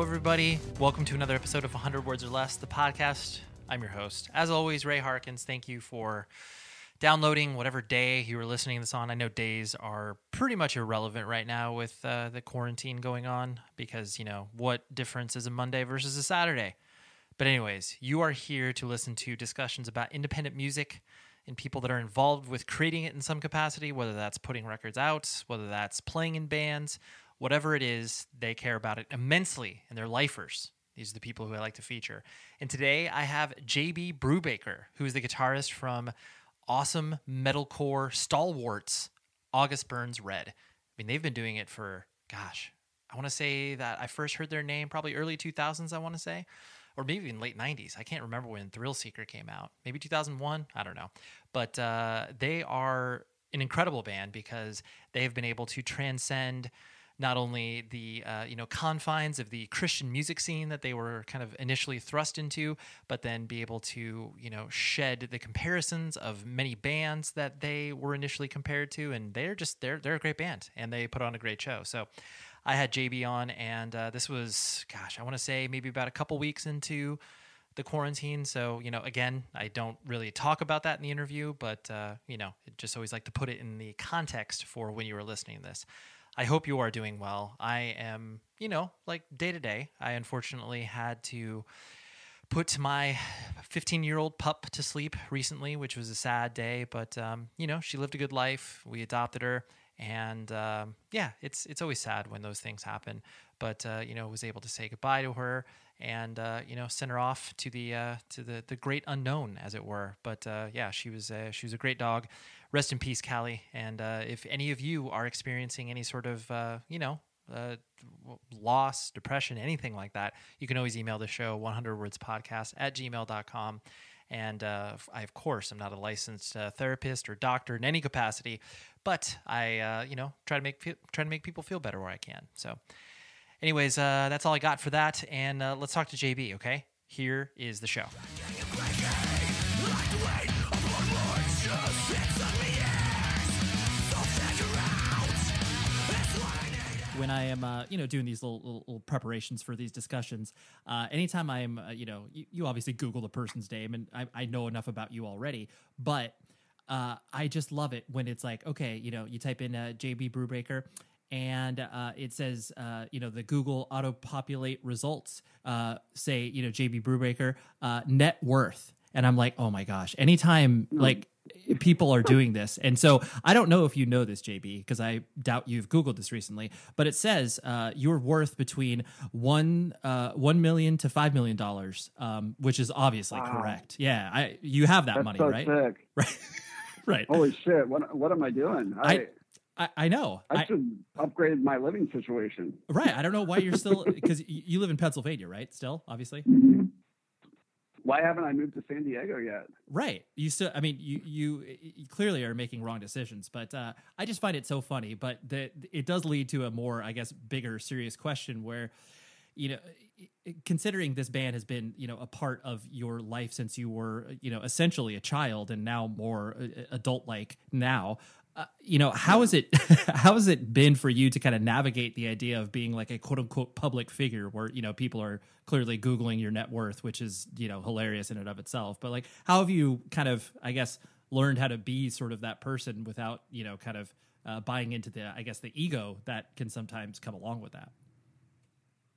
Everybody. Welcome to another episode of 100 Words or Less, the podcast. I'm your host. As always, Ray Harkins. Thank you for downloading whatever day you were listening to this on. I know days are pretty much irrelevant right now with uh, the quarantine going on because, you know, what difference is a Monday versus a Saturday? But, anyways, you are here to listen to discussions about independent music and people that are involved with creating it in some capacity, whether that's putting records out, whether that's playing in bands, whatever it is, they care about it immensely and they're lifers. These are the people who I like to feature. And today I have JB Brubaker, who is the guitarist from awesome metalcore stalwarts, August Burns Red. I mean, they've been doing it for, gosh, I want to say that I first heard their name probably early 2000s, I want to say, or maybe even late 90s. I can't remember when Thrill Seeker came out. Maybe 2001. I don't know. But uh, they are an incredible band because they have been able to transcend not only the uh, you know confines of the Christian music scene that they were kind of initially thrust into, but then be able to you know shed the comparisons of many bands that they were initially compared to, and they're just they're they're a great band and they put on a great show. So. I had JB on, and uh, this was, gosh, I want to say maybe about a couple weeks into the quarantine. So, you know, again, I don't really talk about that in the interview, but, uh, you know, just always like to put it in the context for when you were listening to this. I hope you are doing well. I am, you know, like day to day. I unfortunately had to put my 15 year old pup to sleep recently, which was a sad day, but, um, you know, she lived a good life. We adopted her. And um, yeah, it's it's always sad when those things happen. But uh, you know, was able to say goodbye to her and uh, you know send her off to the uh, to the the great unknown, as it were. But uh, yeah, she was a, she was a great dog. Rest in peace, Callie. And uh, if any of you are experiencing any sort of uh, you know uh, loss, depression, anything like that, you can always email the show 100 words podcast at gmail.com. And uh, I, of course, I'm not a licensed uh, therapist or doctor in any capacity, but I, uh, you know, try to make try to make people feel better where I can. So, anyways, uh, that's all I got for that. And uh, let's talk to JB. Okay, here is the show. When I am, uh, you know, doing these little, little, little, preparations for these discussions, uh, anytime I'm, uh, you know, you, you, obviously Google the person's name, and I, I know enough about you already, but uh, I just love it when it's like, okay, you know, you type in uh, JB Brubaker, and uh, it says, uh, you know, the Google auto populate results uh, say, you know, JB Brubaker uh, net worth, and I'm like, oh my gosh, anytime mm. like people are doing this. And so I don't know if you know this, JB, because I doubt you've Googled this recently, but it says uh, you're worth between one uh, one million to five million dollars, um, which is obviously wow. correct. Yeah, I you have that That's money, so right? Sick. Right. right. Holy shit! What what am I doing? I, I I, know. I should I, upgrade my living situation. Right. I don't know why you're still because you live in Pennsylvania, right? Still, obviously. Mm-hmm why haven't I moved to San Diego yet? Right. You still, I mean, you, you, you clearly are making wrong decisions, but uh, I just find it so funny. But that it does lead to a more, I guess, bigger, serious question where, you know, considering this band has been, you know, a part of your life since you were, you know, essentially a child and now more uh, adult like now. Uh, you know how is it how has it been for you to kind of navigate the idea of being like a quote unquote public figure where you know people are clearly googling your net worth which is you know hilarious in and of itself but like how have you kind of i guess learned how to be sort of that person without you know kind of uh, buying into the i guess the ego that can sometimes come along with that?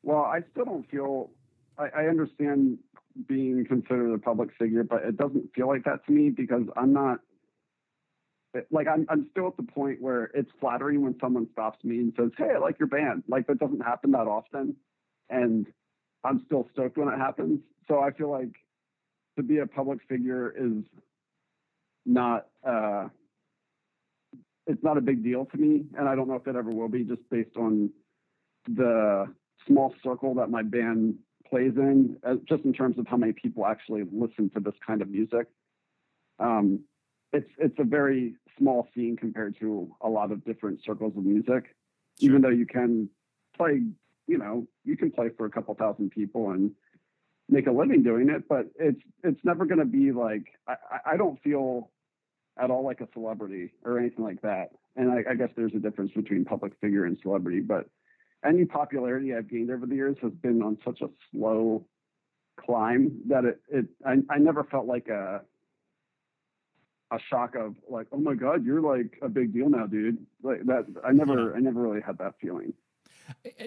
Well i still don't feel I, I understand being considered a public figure but it doesn't feel like that to me because i'm not like I'm I'm still at the point where it's flattering when someone stops me and says, "Hey, I like your band." Like that doesn't happen that often, and I'm still stoked when it happens. So I feel like to be a public figure is not uh, it's not a big deal to me, and I don't know if it ever will be, just based on the small circle that my band plays in, uh, just in terms of how many people actually listen to this kind of music. Um, it's it's a very small scene compared to a lot of different circles of music. Sure. Even though you can play, you know, you can play for a couple thousand people and make a living doing it, but it's it's never going to be like I, I don't feel at all like a celebrity or anything like that. And I, I guess there's a difference between public figure and celebrity, but any popularity I've gained over the years has been on such a slow climb that it, it I, I never felt like a a shock of like, oh my god, you're like a big deal now, dude. Like that, I never, yeah. I never really had that feeling.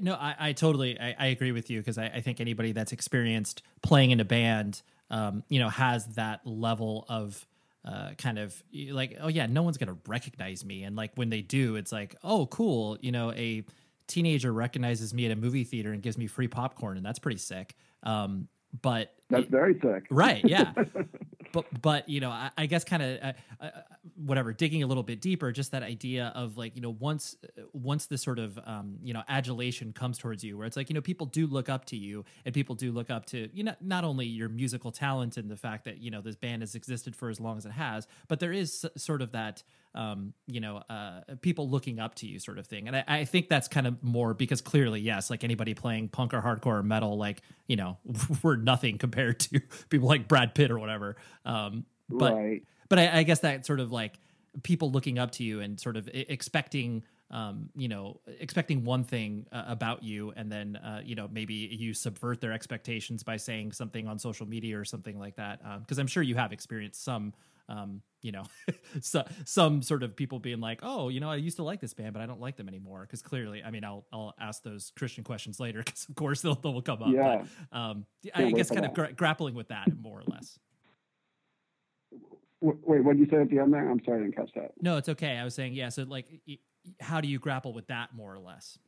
No, I, I totally, I, I, agree with you because I, I, think anybody that's experienced playing in a band, um, you know, has that level of uh, kind of like, oh yeah, no one's gonna recognize me, and like when they do, it's like, oh cool, you know, a teenager recognizes me at a movie theater and gives me free popcorn, and that's pretty sick. Um, but that's very thick. right? Yeah, but but you know, I, I guess kind of uh, uh, whatever. Digging a little bit deeper, just that idea of like you know once once this sort of um, you know adulation comes towards you, where it's like you know people do look up to you, and people do look up to you know not only your musical talent and the fact that you know this band has existed for as long as it has, but there is sort of that um, you know, uh, people looking up to you sort of thing. And I, I, think that's kind of more because clearly, yes, like anybody playing punk or hardcore or metal, like, you know, we're nothing compared to people like Brad Pitt or whatever. Um, but, right. but I, I guess that sort of like people looking up to you and sort of expecting, um, you know, expecting one thing uh, about you, and then uh, you know maybe you subvert their expectations by saying something on social media or something like that. Because um, I'm sure you have experienced some um, you know, so, some sort of people being like, oh, you know, I used to like this band, but I don't like them anymore. Because clearly, I mean, I'll I'll ask those Christian questions later because of course they'll they'll come up. Yeah. But, um, I guess kind of gra- grappling with that more or less. Wait, what did you say at the end there? I'm sorry, I didn't catch that. No, it's okay. I was saying, yeah. So, like, how do you grapple with that more or less?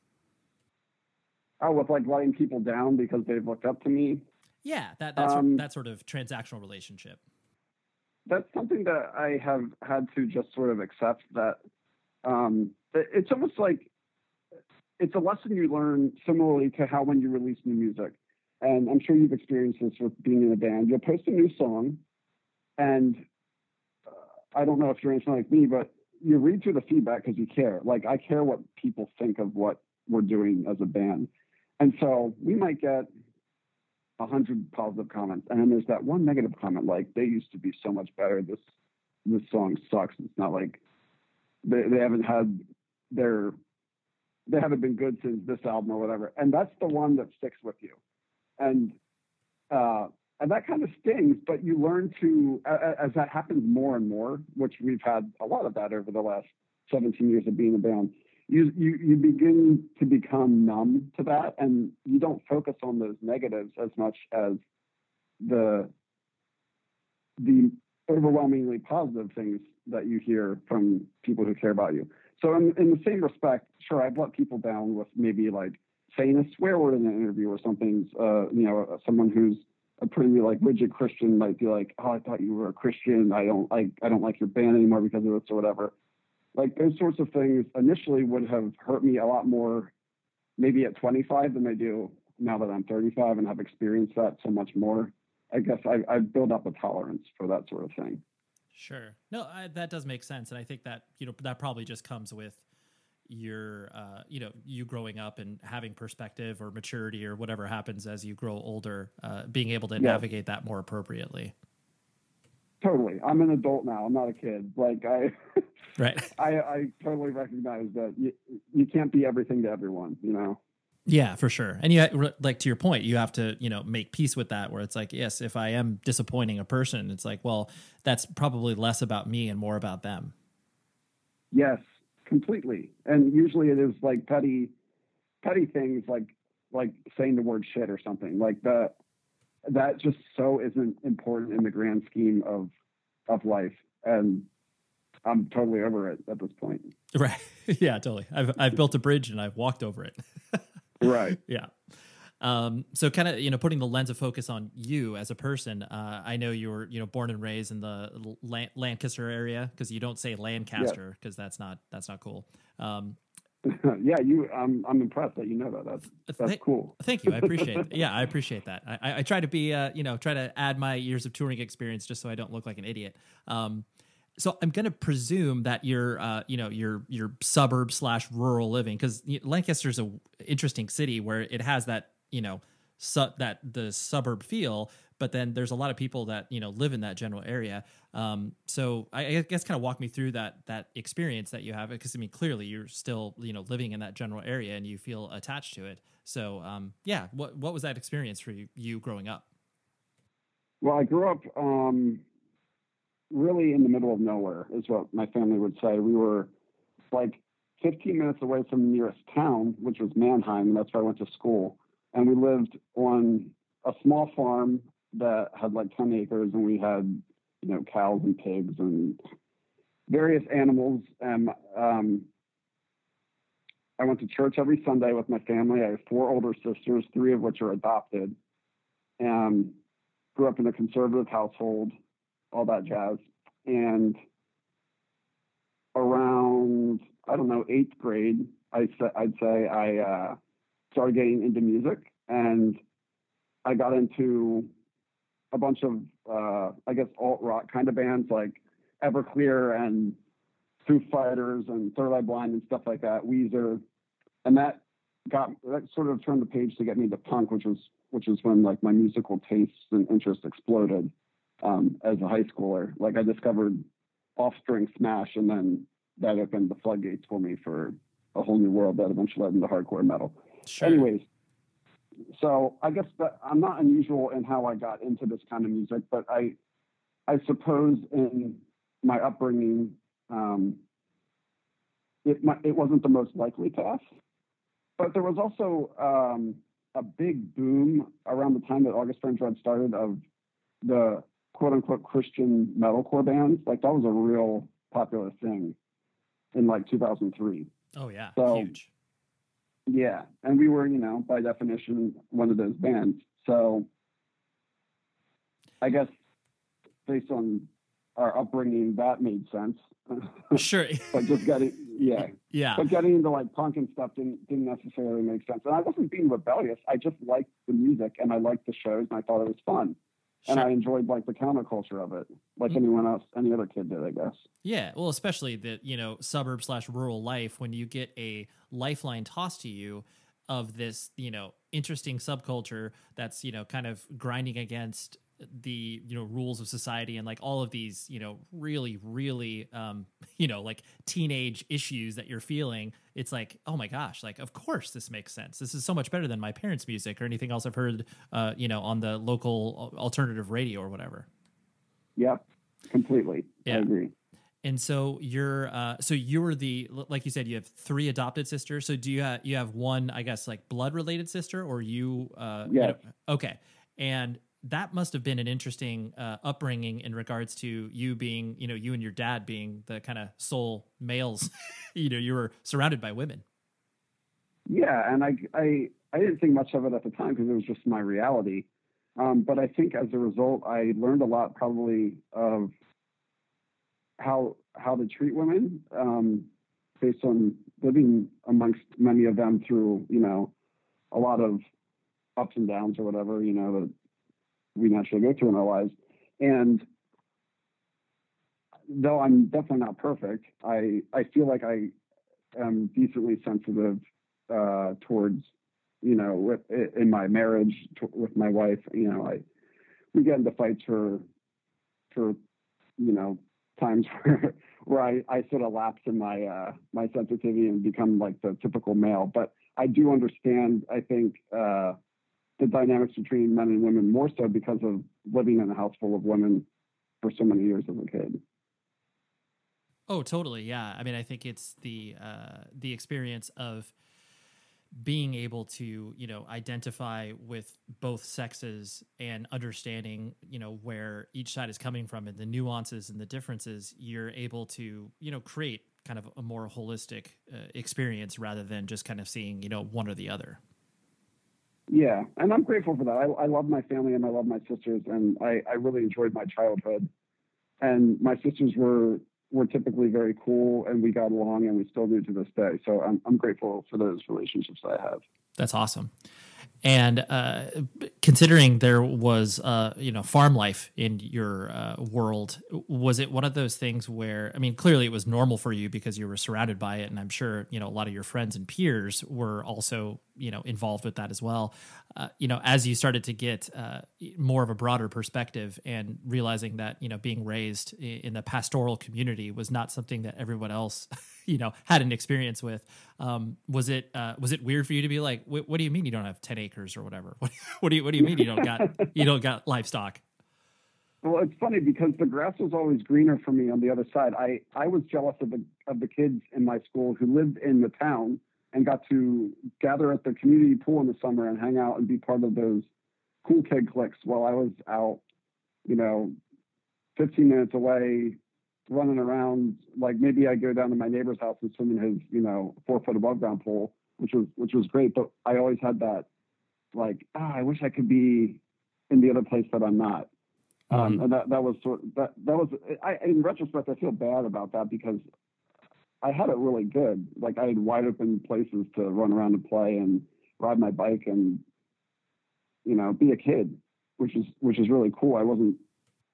Oh, with like letting people down because they've looked up to me. Yeah, that that's um, that sort of transactional relationship that's something that I have had to just sort of accept that um, it's almost like it's a lesson you learn similarly to how when you release new music. And I'm sure you've experienced this with being in a band. You'll post a new song, and uh, I don't know if you're anything like me, but you read through the feedback because you care. Like I care what people think of what we're doing as a band. And so we might get a hundred positive comments, and then there's that one negative comment like they used to be so much better. This this song sucks. It's not like they they haven't had their they haven't been good since this album or whatever. And that's the one that sticks with you. And uh, and that kind of stings, but you learn to as that happens more and more, which we've had a lot of that over the last 17 years of being a band you, you you begin to become numb to that and you don't focus on those negatives as much as the the overwhelmingly positive things that you hear from people who care about you. So in, in the same respect sure i've let people down with maybe like saying a swear word in an interview or something uh, you know someone who's a pretty like rigid christian might be like oh i thought you were a christian. I don't like i don't like your band anymore because of this or whatever like those sorts of things initially would have hurt me a lot more maybe at 25 than they do now that I'm 35 and have experienced that so much more. I guess I, I build up a tolerance for that sort of thing. Sure. No, I, that does make sense, and I think that you know that probably just comes with your uh, you know you growing up and having perspective or maturity or whatever happens as you grow older, uh, being able to yeah. navigate that more appropriately. Totally. I'm an adult now. I'm not a kid. Like I, right. I, I totally recognize that you, you can't be everything to everyone, you know? Yeah, for sure. And you like to your point, you have to, you know, make peace with that where it's like, yes, if I am disappointing a person, it's like, well, that's probably less about me and more about them. Yes, completely. And usually it is like petty petty things like like saying the word shit or something. Like the that just so isn't important in the grand scheme of of life. And i'm totally over it at this point. Right. Yeah totally. I've i've built a bridge and i've walked over it. Right. Yeah. Um, so kind of you know putting the lens of focus on you as a person uh, i know you were you know born and raised in the lancaster area because you don't say lancaster because yeah. that's not that's not cool. Um, yeah, you. I'm. I'm impressed that you know that. That's that's Th- cool. Thank you. I appreciate. it. Yeah, I appreciate that. I, I try to be, uh, you know, try to add my years of touring experience just so I don't look like an idiot. Um, so I'm going to presume that your, uh, you know, your your suburb slash rural living because Lancaster's a interesting city where it has that, you know, su- that the suburb feel but then there's a lot of people that you know live in that general area. Um, so I, I guess kind of walk me through that that experience that you have because i mean clearly you're still you know living in that general area and you feel attached to it. So um, yeah what what was that experience for you, you growing up? Well i grew up um, really in the middle of nowhere is what my family would say. We were like 15 minutes away from the nearest town which was Manheim and that's where i went to school and we lived on a small farm that had like 10 acres and we had you know cows and pigs and various animals. And um, i went to church every sunday with my family. I have four older sisters three of which are adopted and grew up in a conservative household all that jazz. And around i don't know eighth grade I, i'd say i uh, started getting into music and I got into a bunch of, uh, I guess, alt rock kind of bands like Everclear and Foo Fighters and Third Eye Blind and stuff like that, Weezer, and that got that sort of turned the page to get me into punk, which was which was when like my musical tastes and interests exploded um, as a high schooler. Like I discovered Offspring Smash, and then that opened the floodgates for me for a whole new world that eventually led into hardcore metal. Sure. Anyways, so I guess that I'm not unusual in how I got into this kind of music, but I, I suppose in my upbringing, um, it it wasn't the most likely path. But there was also um, a big boom around the time that August Burns Red started of the quote unquote Christian metalcore bands. Like that was a real popular thing in like 2003. Oh yeah, so, huge. Yeah, and we were, you know, by definition, one of those bands. So I guess based on our upbringing, that made sense. Sure. but just getting, yeah, yeah. But getting into like punk and stuff didn't didn't necessarily make sense. And I wasn't being rebellious. I just liked the music and I liked the shows and I thought it was fun and I enjoyed like the counterculture of it, like mm-hmm. anyone else, any other kid did, I guess. Yeah, well, especially the you know suburb slash rural life when you get a lifeline tossed to you of this you know interesting subculture that's you know kind of grinding against the you know rules of society and like all of these you know really really um you know like teenage issues that you're feeling it's like oh my gosh like of course this makes sense. This is so much better than my parents music or anything else i've heard uh you know on the local alternative radio or whatever. Yep completely. Yeah. i agree. And so you're uh so you were the like you said you have three adopted sisters. So do you have you have one i guess like blood related sister or you uh yeah you know, okay. And that must have been an interesting uh, upbringing in regards to you being, you know, you and your dad being the kind of sole males. you know, you were surrounded by women. Yeah, and I, I, I didn't think much of it at the time because it was just my reality. Um, but I think as a result, I learned a lot probably of how how to treat women um, based on living amongst many of them through, you know, a lot of ups and downs or whatever, you know, we naturally go through in our lives. And though I'm definitely not perfect, I I feel like I am decently sensitive uh, towards you know with, in my marriage to, with my wife. You know, I we get into fights for for you know times where where I, I sort of lapse in my uh, my sensitivity and become like the typical male. But I do understand. I think uh, the dynamics between men and women more so because of living in a house full of women for so many years as a kid. Oh, totally. Yeah. I mean, I think it's the uh, the experience of being able to you know identify with both sexes and understanding you know where each side is coming from and the nuances and the differences you're able to you know create kind of a more holistic uh, experience rather than just kind of seeing you know one or the other yeah, and I'm grateful for that. I, I love my family and I love my sisters, and I, I really enjoyed my childhood. And my sisters were were typically very cool, and we got along, and we still do to this day. So I'm I'm grateful for those relationships I have. That's awesome. And uh, considering there was, uh, you know, farm life in your uh, world, was it one of those things where, I mean, clearly it was normal for you because you were surrounded by it, and I'm sure you know a lot of your friends and peers were also, you know, involved with that as well. Uh, you know, as you started to get uh, more of a broader perspective and realizing that you know being raised in the pastoral community was not something that everyone else you know had an experience with um, was it uh, was it weird for you to be like what, do you mean you don't have 10 acres or whatever? What, what do you what do you mean you don't got you don't got livestock? Well it's funny because the grass was always greener for me on the other side. I i was jealous of the of the kids in my school who lived in the town and got to gather at the community pool in the summer and hang out and be part of those cool kid cliques while i was out you know 15 minutes away running around. Like maybe I go down to my neighbor's house and swim in his, you know, four foot above ground pool, which was which was great. But I always had that, like, ah, I wish I could be in the other place that I'm not. Um. Um, and that that was sort of, that that was. I in retrospect, I feel bad about that because I had it really good. Like I had wide open places to run around and play and ride my bike and you know be a kid, which is which is really cool. I wasn't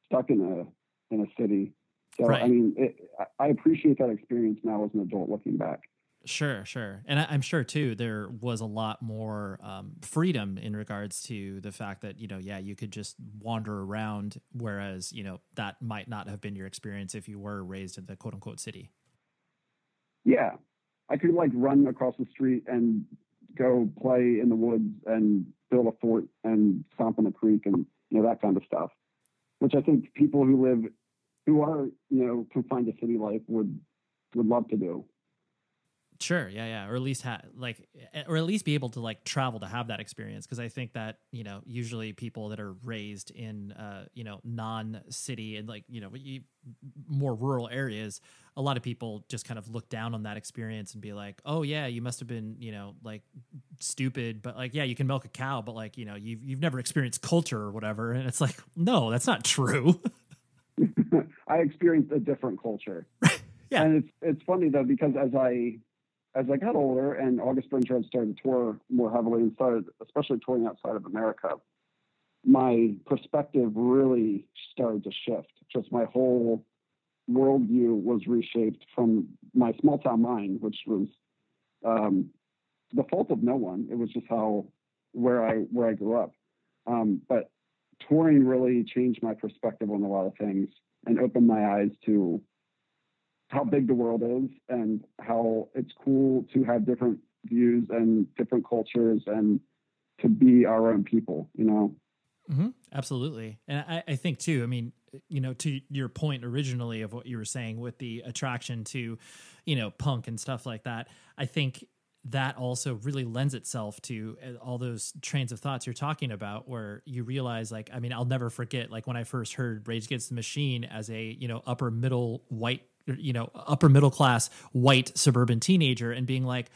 stuck in a in a city. So right. I mean, it, I appreciate that experience now as an adult looking back. Sure, sure, and I, am sure too there was a lot more um, freedom in regards to the fact that you know, yeah, you could just wander around, whereas you know that might not have been your experience if you were raised in the quote unquote city. Yeah, I could like run across the street and go play in the woods and build a fort and stomp in a creek and you know that kind of stuff, which I think people who live who are you know confined to city life would would love to do. Sure, yeah, yeah, or at least have like, or at least be able to like travel to have that experience. Because I think that you know, usually people that are raised in uh, you know non-city and like you know more rural areas, a lot of people just kind of look down on that experience and be like, oh yeah, you must have been you know like stupid, but like yeah, you can milk a cow, but like you know you've you've never experienced culture or whatever, and it's like no, that's not true. I experienced a different culture. yeah. And it's it's funny though because as I as I got older and August Burns Red started to tour more heavily and started especially touring outside of America, my perspective really started to shift. Just my whole worldview was reshaped from my small town mind, which was um, the fault of no one. It was just how where I where I grew up. Um, but touring really changed my perspective on a lot of things and opened my eyes to how big the world is and how it's cool to have different views and different cultures and to be our own people, you know? Mm-hmm. Absolutely. And I, I think too, I mean, you know, to your point originally of what you were saying with the attraction to, you know, punk and stuff like that, I think that also really lends itself to uh, all those trains of thoughts you're talking about where you realize like i mean i'll never forget like when i first heard rage against the machine as a you know upper middle white you know upper middle class white suburban teenager and being like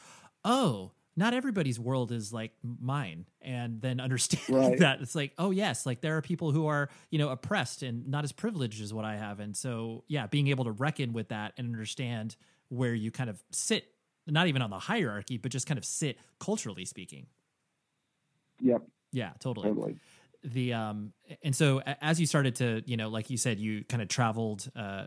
oh not everybody's world is like mine and then understanding right. that it's like oh yes like there are people who are you know oppressed and not as privileged as what i have and so yeah being able to reckon with that and understand where you kind of sit not even on the hierarchy, but just kind of sit culturally speaking. Yep. Yeah, totally. Totally. The um and so as you started to you know like you said you kind of traveled uh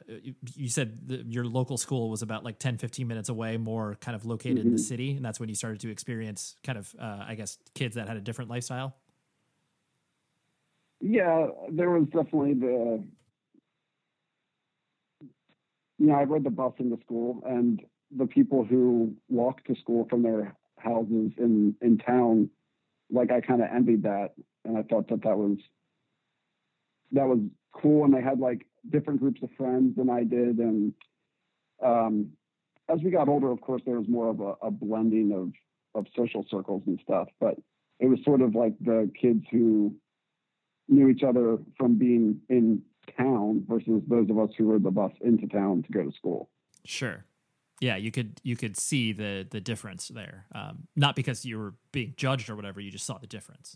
you said the, your local school was about like 10 15 minutes away more kind of located mm-hmm. in the mm-hmm. city and that's when you started to experience kind of uh I guess kids that had a different lifestyle yeah there was definitely the you know I rode the bus into school and the people who walked to school from their houses in in town like i kind of envied that and i thought that that was that was cool. And they had like different groups of friends than i did. And um as we got older of course there was more of a, a blending of of social circles and stuff. But it was sort of like the kids who knew each other from being in town versus those of us who rode the bus into town to go to school. Sure. Yeah, you could you could see the the difference there. Um, not because you were being judged or whatever, you just saw the difference.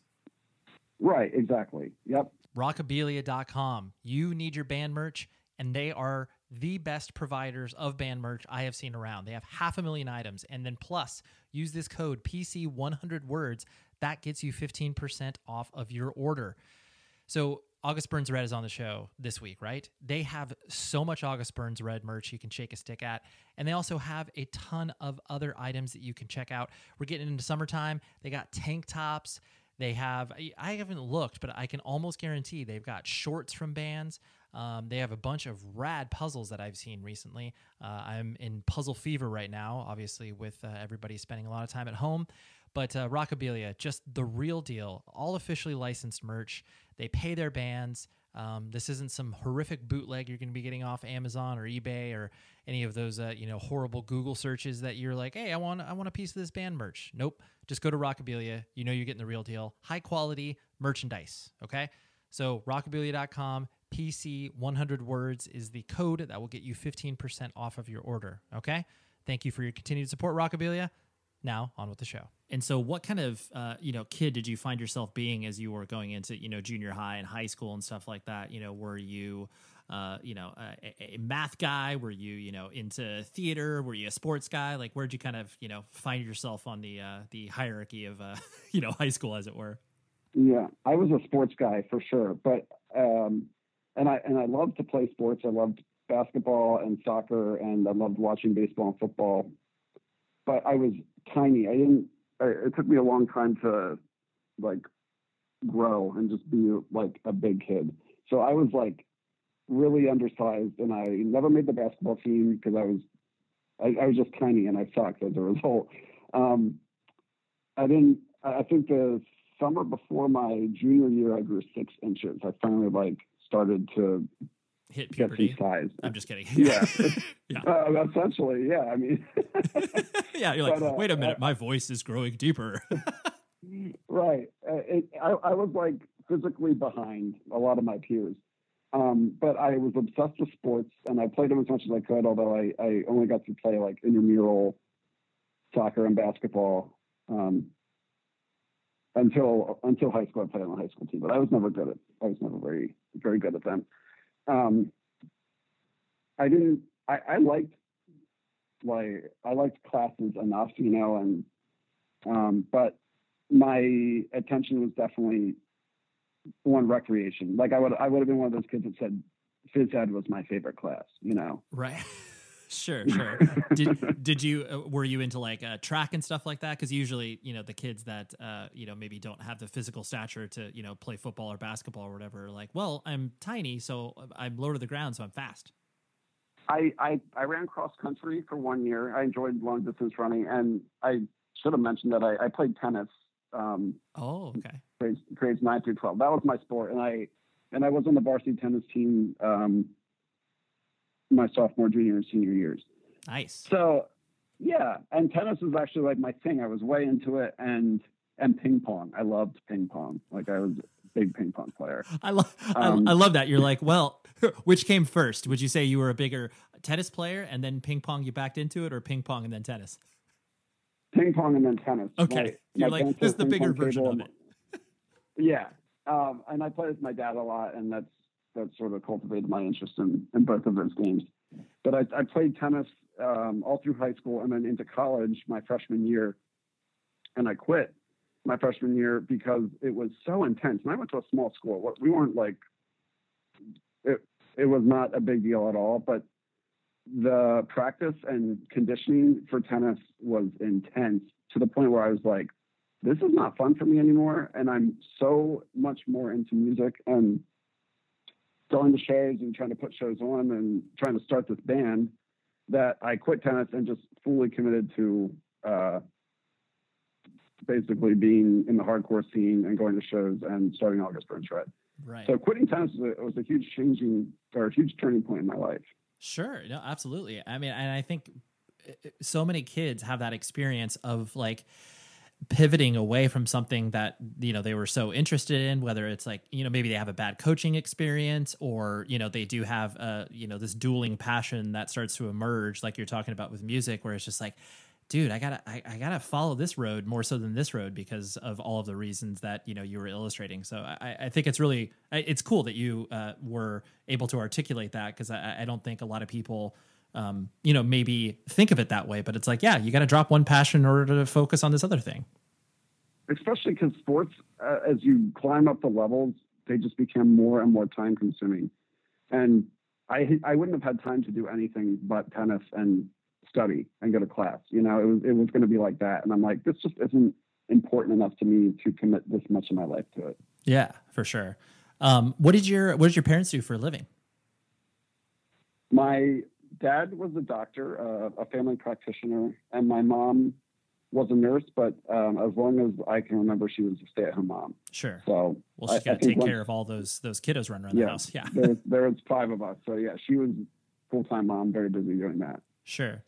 Right, exactly. Yep. Rockabilia.com. You need your band merch, and they are the best providers of band merch I have seen around. They have half a million items. And then plus, use this code PC100 words. That gets you 15% off of your order. So August Burns Red is on the show this week, right? They have so much August Burns Red merch you can shake a stick at. And they also have a ton of other items that you can check out. We're getting into summertime. They got tank tops. They have, I haven't looked, but I can almost guarantee they've got shorts from bands. Um, they have a bunch of rad puzzles that I've seen recently. Uh, I'm in puzzle fever right now, obviously, with uh, everybody spending a lot of time at home. But uh, Rockabilia, just the real deal, all officially licensed merch. They pay their bands. Um, this isn't some horrific bootleg you're going to be getting off Amazon or eBay or any of those uh, you know horrible Google searches that you're like, hey, I want I want a piece of this band merch. Nope, just go to Rockabilia. You know you're getting the real deal, high quality merchandise. Okay, so rockabilia.com. PC 100 words is the code that will get you 15% off of your order. Okay, thank you for your continued support, Rockabilia. Now on with the show. And so, what kind of uh, you know kid did you find yourself being as you were going into you know junior high and high school and stuff like that? You know, were you uh, you know a, a, math guy? Were you you know into theater? Were you a sports guy? Like, where'd you kind of you know find yourself on the uh, the hierarchy of uh, you know high school, as it were? Yeah, I was a sports guy for sure, but um, and I and I loved to play sports. I loved basketball and soccer, and I loved watching baseball and football. But I was tiny. I didn't. I, It took me a long time to like grow and just be like a big kid. So I was like really undersized, and I never made the basketball team because I was I, I, was just tiny and I sucked as a result. Um, I didn't. I think the summer before my junior year, I grew six inches. I finally like started to hit puberty. Get some size. I'm just kidding. Yeah, yeah. Uh, essentially, yeah. I mean, yeah. You're like, but, uh, wait a minute, uh, my voice is growing deeper. right. Uh, it, I, I was like physically behind a lot of my peers. Um, but I was obsessed with sports and I played them as much as I could, although I, I only got to play like intramural soccer and basketball um, until until high school. I played on the high school team, but I was never good at I was never very very good at them um, I didn't. I, I liked like I liked classes enough, you know, and um, but my attention was definitely on recreation. Like I would I would have been one of those kids that said phys ed was my favorite class, you know. Right. sure, sure. did did you uh, were you into like uh, track and stuff like that? Because usually, you know, the kids that uh, you know maybe don't have the physical stature to you know play football or basketball or whatever, like, well, I'm tiny, so I'm low to the ground, so I'm fast. I I, I ran cross country for one year. I enjoyed long distance running, and I should have mentioned that I, I played tennis. Um, oh, okay. Grades, grades nine through twelve. That was my sport, and I and I was on the varsity tennis team. Um, my sophomore, junior, and senior years. Nice. So, yeah, and tennis was actually like my thing. I was way into it, and and ping pong. I loved ping pong. Like I was a big ping pong player. I love um, I, I love that. You're like, well, which came first? Would you say you were a bigger tennis player and then ping pong you backed into it, or ping pong and then tennis? Ping pong and then tennis. Okay, you're like this is the bigger version of it. Yeah, um, and I played with my dad a lot, and that's that sort of cultivated my interest in, in both of those games. But I, I played tennis um, all through high school and then into college my freshman year, and I quit my freshman year because it was so intense. And I went to a small school. We weren't like it. It was not a big deal at all, but the practice and conditioning for tennis was intense to the point where I was like, this is not fun for me anymore. And I'm so much more into music and going to shows and trying to put shows on and trying to start this band that I quit tennis and just fully committed to uh, basically being in the hardcore scene and going to shows and starting August Burns Red. Right. So quitting tennis was a, was a huge changing or a huge turning point in my life. Sure. No, absolutely. I mean, and I think uh, so many kids have that experience of like, pivoting away from something that you know they were so interested in whether it's like you know maybe they have a bad coaching experience or you know they do have a you know this dueling passion that starts to emerge like you're talking about with music where it's just like dude, I gotta, I, I, gotta follow this road more so than this road because of all of the reasons that you know you were illustrating. So I, I think it's really, it's cool that you uh, were able to articulate that because I, I don't think a lot of people, um, you know, maybe think of it that way. But it's like, yeah, you got to drop one passion in order to focus on this other thing. Especially because sports, uh, as you climb up the levels, they just become more and more time consuming, and I I wouldn't have had time to do anything but tennis and study and go to class. You know, it was it was going to be like that, and I'm like, this just isn't important enough to me to commit this much of my life to it. Yeah, for sure. Um, what did your what did your parents do for a living? My dad was a doctor, uh, a family practitioner, and my mom was a nurse. But um, as long as I can remember, she was a stay-at-home mom. Sure. So well, she's got to take care of all those those kiddos running around yeah, the house. Yeah. there, there was five of us, so yeah, she was full-time mom, very busy doing that. Sure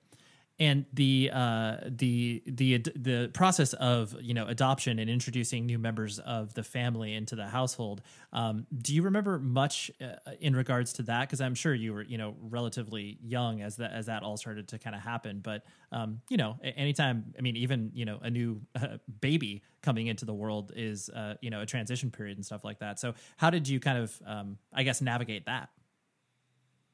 and the uh, the the the process of you know adoption and introducing new members of the family into the household. Um, do you remember much uh, in regards to that? Because I'm sure you were you know relatively young as that as that all started to kind of happen. But um, you know, anytime I mean, even you know a new uh, baby coming into the world is uh, you know a transition period and stuff like that. So how did you kind of um, I guess navigate that?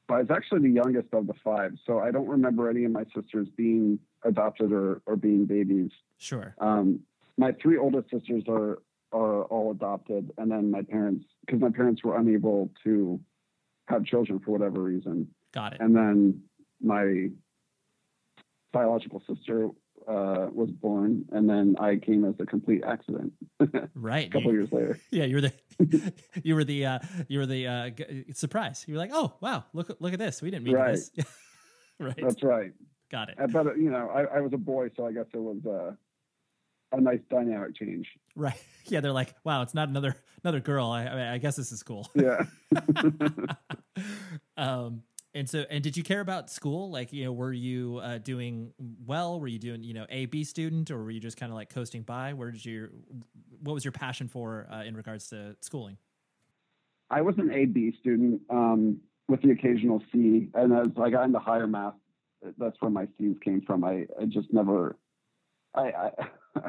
I was actually the youngest of the five, so I don't remember any of my sisters being adopted or, or being babies. Sure. Um, my three oldest sisters are are all adopted, and then my parents, because my parents were unable to have children for whatever reason. Got it. And then my biological sister uh, was born, and then I came as a complete accident. right. a couple you, years later. Yeah, you were the you were the uh, you were the uh, surprise. You were like, oh wow, look look at this. We didn't mean right. this. right. That's right. Got it. But you know, I, I was a boy, so I guess it was uh, a nice dynamic change. Right. Yeah, they're like, wow, it's not another another girl. I I, I guess this is cool. Yeah. um and so, and did you care about school? Like, you know, were you uh, doing well? Were you doing, you know, A B student, or were you just kind of like coasting by? Where did you, what was your passion for uh, in regards to schooling? I was an A B student um, with the occasional C, and as I got into higher math, that's where my C's came from. I, I just never, I, I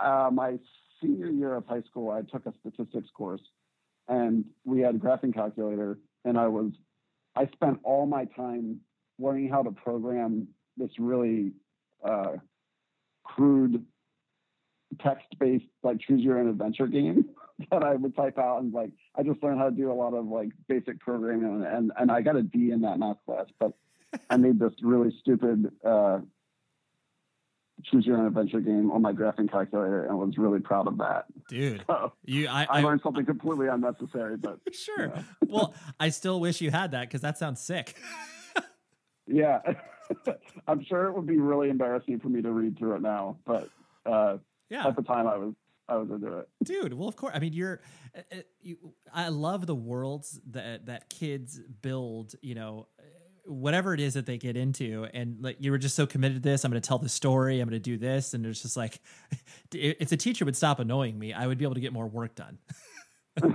uh, my senior year of high school, I took a statistics course, and we had a graphing calculator, and I was I spent all my time learning how to program this really uh, crude text-based like choose your own adventure game that I would type out and like I just learned how to do a lot of like basic programming and and, and I got a D in that math class, but I made this really stupid uh, choose your own adventure game on my graphing calculator and was really proud of that. Dude, so, you, I, I, learned something completely unnecessary, but sure. You know. well, I still wish you had that because that sounds sick. yeah, I'm sure it would be really embarrassing for me to read through it now, but uh, yeah, at the time I was I was into it. Dude, well, of course. I mean, you're. Uh, uh you, I love the worlds that that kids build. You know, whatever it is that they get into and like you were just so committed to this i'm going to tell the story i'm going to do this and it's just like if the teacher would stop annoying me i would be able to get more work done.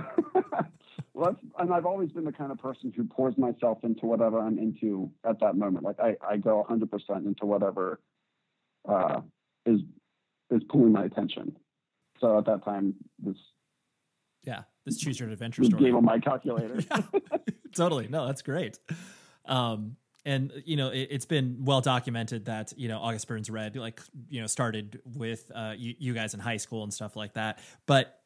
Well and i've always been the kind of person who pours myself into whatever i'm into at that moment like i, I go 100% into whatever uh, is is pulling my attention. So at that time this yeah this choose your adventure story. game on my calculator. Yeah, totally. No that's great um, and you know it, has been well documented that you know August Burns Red like you know started with uh, you, you guys in high school and stuff like that, but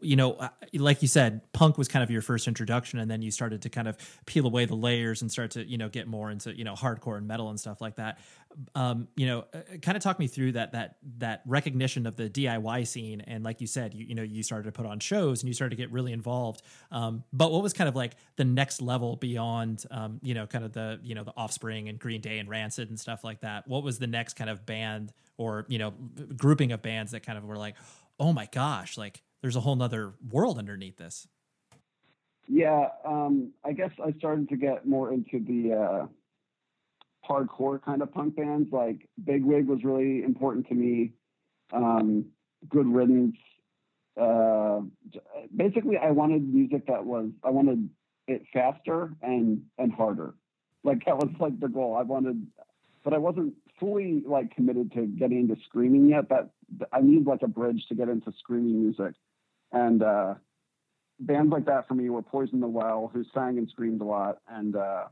you know, uh, like you said, punk was kind of your first introduction, and then you started to kind of peel away the layers and start to, you know, get more into, you know, hardcore and metal and stuff like that. Um, you know, uh, kind of talk me through that that that recognition of the DIY scene, and like you said, you you know, you started to put on shows and you started to get really involved. Um, but what was kind of like the next level beyond, um, you know, kind of the you know the Offspring and Green Day and Rancid and stuff like that? What was the next kind of band or you know grouping of bands that kind of were like, oh my gosh, like there's a whole nother world underneath this. Yeah, um, I guess I started to get more into the uh, hardcore kind of punk bands. Like Bigwig was really important to me. Um, Good Riddance. Uh, basically, I wanted music that was I wanted it faster and and harder. Like that was like the goal. I wanted but I wasn't fully like committed to getting into screaming yet. That I need like a bridge to get into screaming music, and uh, bands like that for me were Poison the Well, who sang and screamed a lot, and uh,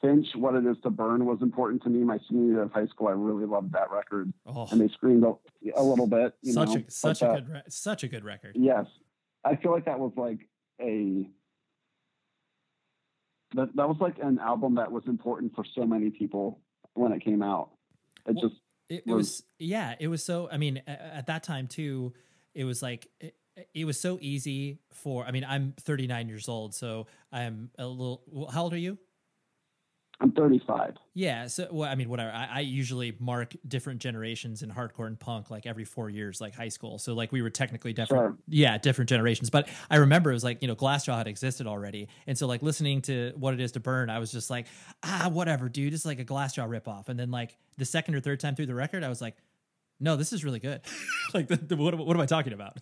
Finch, What It Is to Burn was important to me. My senior year of high school, I really loved that record, Oh, and they screamed a, a little bit. You such know, a such a that- good re- such a good record. Yes, I feel like that was like a that that was like an album that was important for so many people when it came out. It Well, just It, it was- was yeah, it was so. I mean, a- at that time too, it was like it, it was so easy for. I mean, I'm 39 years old, so I'm a little. How old are you? I'm 35. Yeah, so well, I mean, whatever. I, I usually mark different generations in hardcore and punk like every four years, like high school. So like we were technically different, Sure. yeah, different generations. But I remember it was like you know Glassjaw had existed already, and so like listening to what it is to burn, I was just like, ah, whatever, dude. It's like a Glassjaw ripoff. And then like the second or third time through the record, I was like, no, this is really good. like, the, the, what, what am I talking about?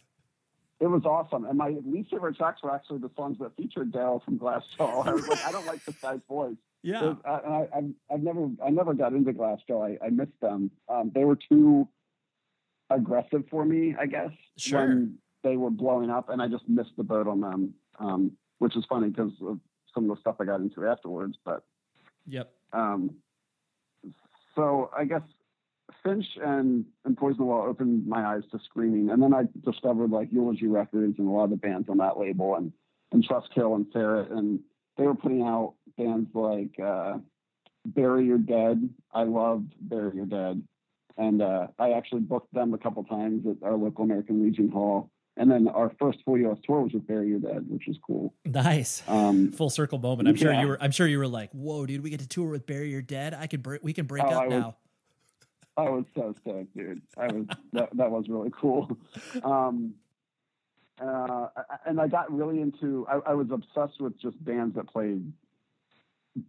It was awesome, and my least favorite tracks were actually the songs that featured Dale from Glassjaw. I was like, I don't like this guy's voice. Yeah, There's- I, I, I've, I've never, I never got into Glassjaw. I, I missed them. Um, they were too aggressive for me, I guess, Sure. when they were blowing up, and I just missed the boat on them. Um, which is funny because of some of the stuff I got into afterwards. But yep, um, so I guess Finch and, and Poison the Well opened my eyes to screaming, and then I discovered like Eulogy Records and a lot of the bands on that label, and and Trustkill and Ferret, and they were putting out bands like uh, Bury Your Dead. I loved Bury Your Dead, and uh, I actually booked them a couple times at our local American Legion Hall. And then our first full U.S. tour was with Bury Your Dead, which was cool. nice. Um, Full circle moment. I'm sure you were. I'm sure you were like, "Whoa, dude, we get to tour with Bury Your Dead. I could. Br- we can break Oh, up I now." I was so stoked, dude. I was that, that was really cool. Um, uh, and I got really into. I, I was obsessed with just bands that played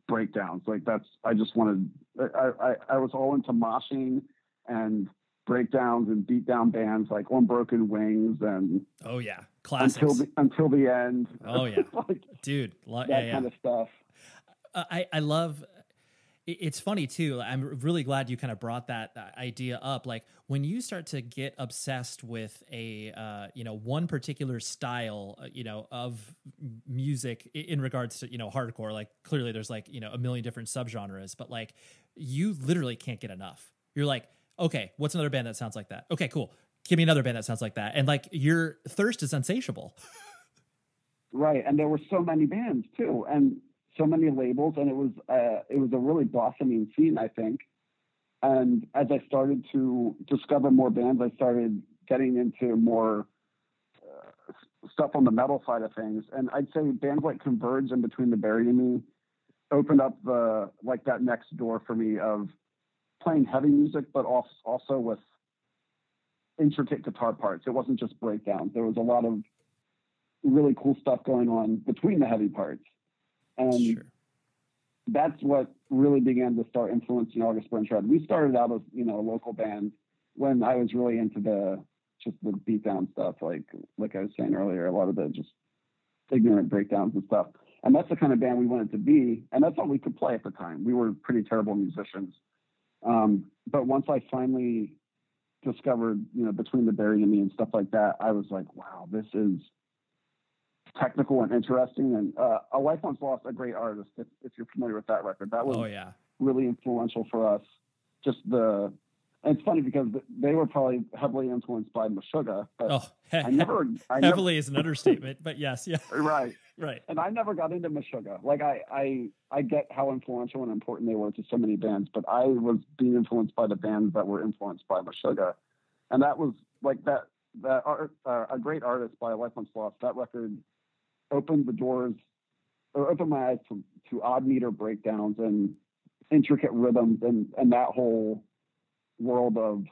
breakdowns. Like that's. I just wanted. I I, I was all into moshing and breakdowns and beatdown bands like Unbroken Wings and Oh yeah, classics. until the until the end. Oh, yeah. like dude. Lo- that yeah, yeah. kind of stuff. Uh, I I love. It- It's funny too. I'm really glad you kind of brought that uh, idea up. Like when you start to get obsessed with a uh, you know one particular style, uh, you know of music in regards to you know hardcore. Like clearly there's like you know a million different subgenres, but like you literally can't get enough. You're like, okay, what's another band that sounds like that? Okay, cool. Give me another band that sounds like that, and like your thirst is insatiable. Right, and there were so many bands too, and so many labels, and it was uh, it was a really blossoming scene, I think. And as I started to discover more bands, I started getting into more uh, stuff on the metal side of things. And I'd say bands like Converge and Between the Buried and Me opened up the like that next door for me of playing heavy music, but also also with intricate guitar parts. It wasn't just breakdowns. There was a lot of really cool stuff going on between the heavy parts. And Sure. that's what really began to start influencing August Burns Red. We started out as, you know, a local band when I was really into the just the beatdown stuff, like like I was saying earlier, a lot of the just ignorant breakdowns and stuff. And that's the kind of band we wanted to be, and that's all we could play at the time. We were pretty terrible musicians. Um, but once I finally discovered, you know, between the Buried and me and stuff like that, I was like, wow, this is technical and interesting. And uh, A Life Once Lost, a great artist. If, if you're familiar with that record, that was Oh yeah. really influential for us. Just the, it's funny because they were probably heavily influenced by Meshuggah, but Oh, I never, I never, heavily is an understatement, but yes, yeah, right. right. And I never got into Meshuggah. Like I, I, I get how influential and important they were to so many bands, but I was being influenced by the bands that were influenced by Meshuggah, and that was like that. That art, uh, a great artist by Life Once Lost. That record opened the doors, or opened my eyes to, to odd meter breakdowns and intricate rhythms, and and that whole world of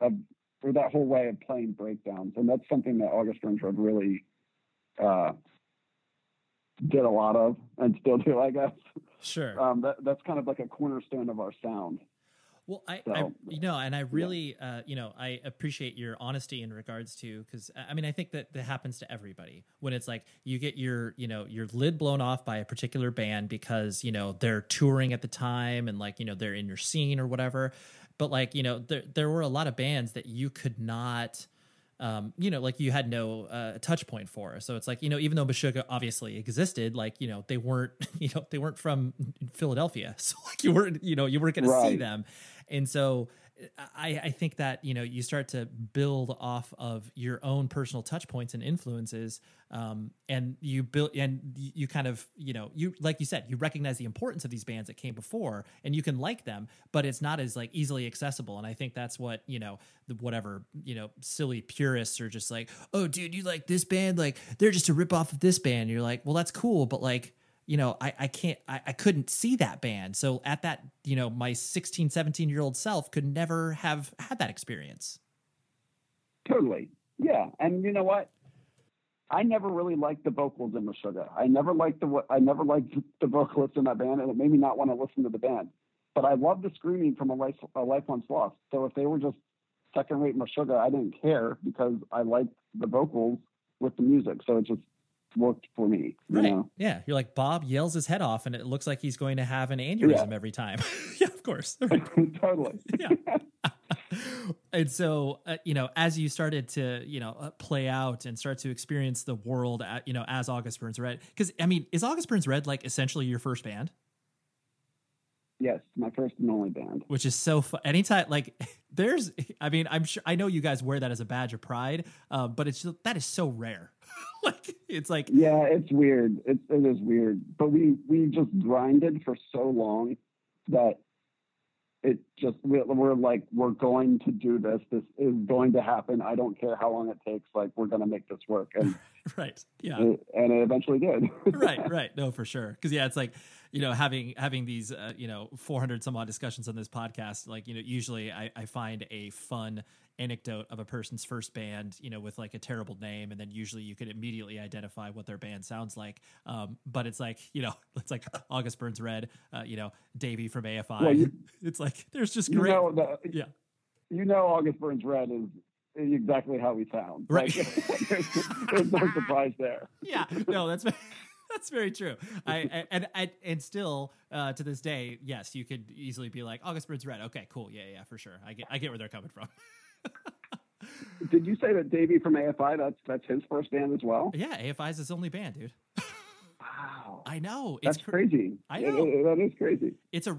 of or that whole way of playing breakdowns. And that's something that August Burns Red really uh, did a lot of and still do, I guess. Sure. Um, that, that's kind of like a cornerstone of our sound. Well, I, so, I you know, and I really, yeah. uh, you know, I appreciate your honesty in regards to because I mean, I think that that happens to everybody when it's like you get your, you know, your lid blown off by a particular band because you know they're touring at the time and like you know they're in your scene or whatever. But like you know, there there were a lot of bands that you could not um, you know, like you had no uh, touch point for. So it's like, you know, even though Meshuggah obviously existed, like, you know, they weren't, you know, they weren't from Philadelphia. So like you weren't, you know, you weren't going right. to see them. And so I, I think that you know you start to build off of your own personal touch points and influences um, and you build and you kind of you know you like you said you recognize the importance of these bands that came before and you can like them but it's not as like easily accessible and i think that's what you know the whatever you know silly purists are just like oh dude you like this band? Like they're just a rip off of this band. And you're like well that's cool but like you know, I, I can't, I, I couldn't see that band. So at that, you know, my 16, 17 year old self could never have had that experience. Totally. Yeah. And you know what? I never really liked the vocals in Meshuggah. I never liked the, I never liked the vocalists in that band and it made me not want to listen to the band. But I loved the screaming from a life, a life once lost. So if they were just second rate Meshuggah, I didn't care because I liked the vocals with the music. So it just worked for me. right. Know? Yeah. You're like Bob yells his head off and it looks like he's going to have an aneurysm yeah. every time. yeah, of course. totally. yeah. and so, uh, you know, as you started to, you know, uh, play out and start to experience the world, at, you know, as August Burns Red, because I mean, is August Burns Red like essentially your first band? Yes, my first and only band. Which is so fun. Anytime, like, there's, I mean, I'm sure, I know you guys wear that as a badge of pride, uh, but it's that is so rare. like, it's like, yeah, it's weird. It, it is weird. But we we just grinded for so long that it just we're like we're going to do this. This is going to happen. I don't care how long it takes. Like, we're going to make this work. And right, yeah, and it eventually did. right, right. No, for sure. Because yeah, it's like you know having having these uh, you know 400 some odd discussions on this podcast like you know usually I, I find a fun anecdote of a person's first band you know with like a terrible name and then usually you can immediately identify what their band sounds like. Um, but it's like you know it's like august burns red uh, you know davey from afi well, you, it's like there's just great you know, the, yeah. you know august burns red is exactly how we sound. Right. Like, there's, there's no surprise there. Yeah. No that's that's very true. I and and, and still uh, to this day, yes, you could easily be like August Burns Red. Okay, cool, yeah, yeah, for sure. I get I get where they're coming from. Did you say that Davey from AFI? That's that's his first band as well. Yeah, AFI is his only band, dude. Wow, I know. It's That's crazy. I know that is crazy. It's a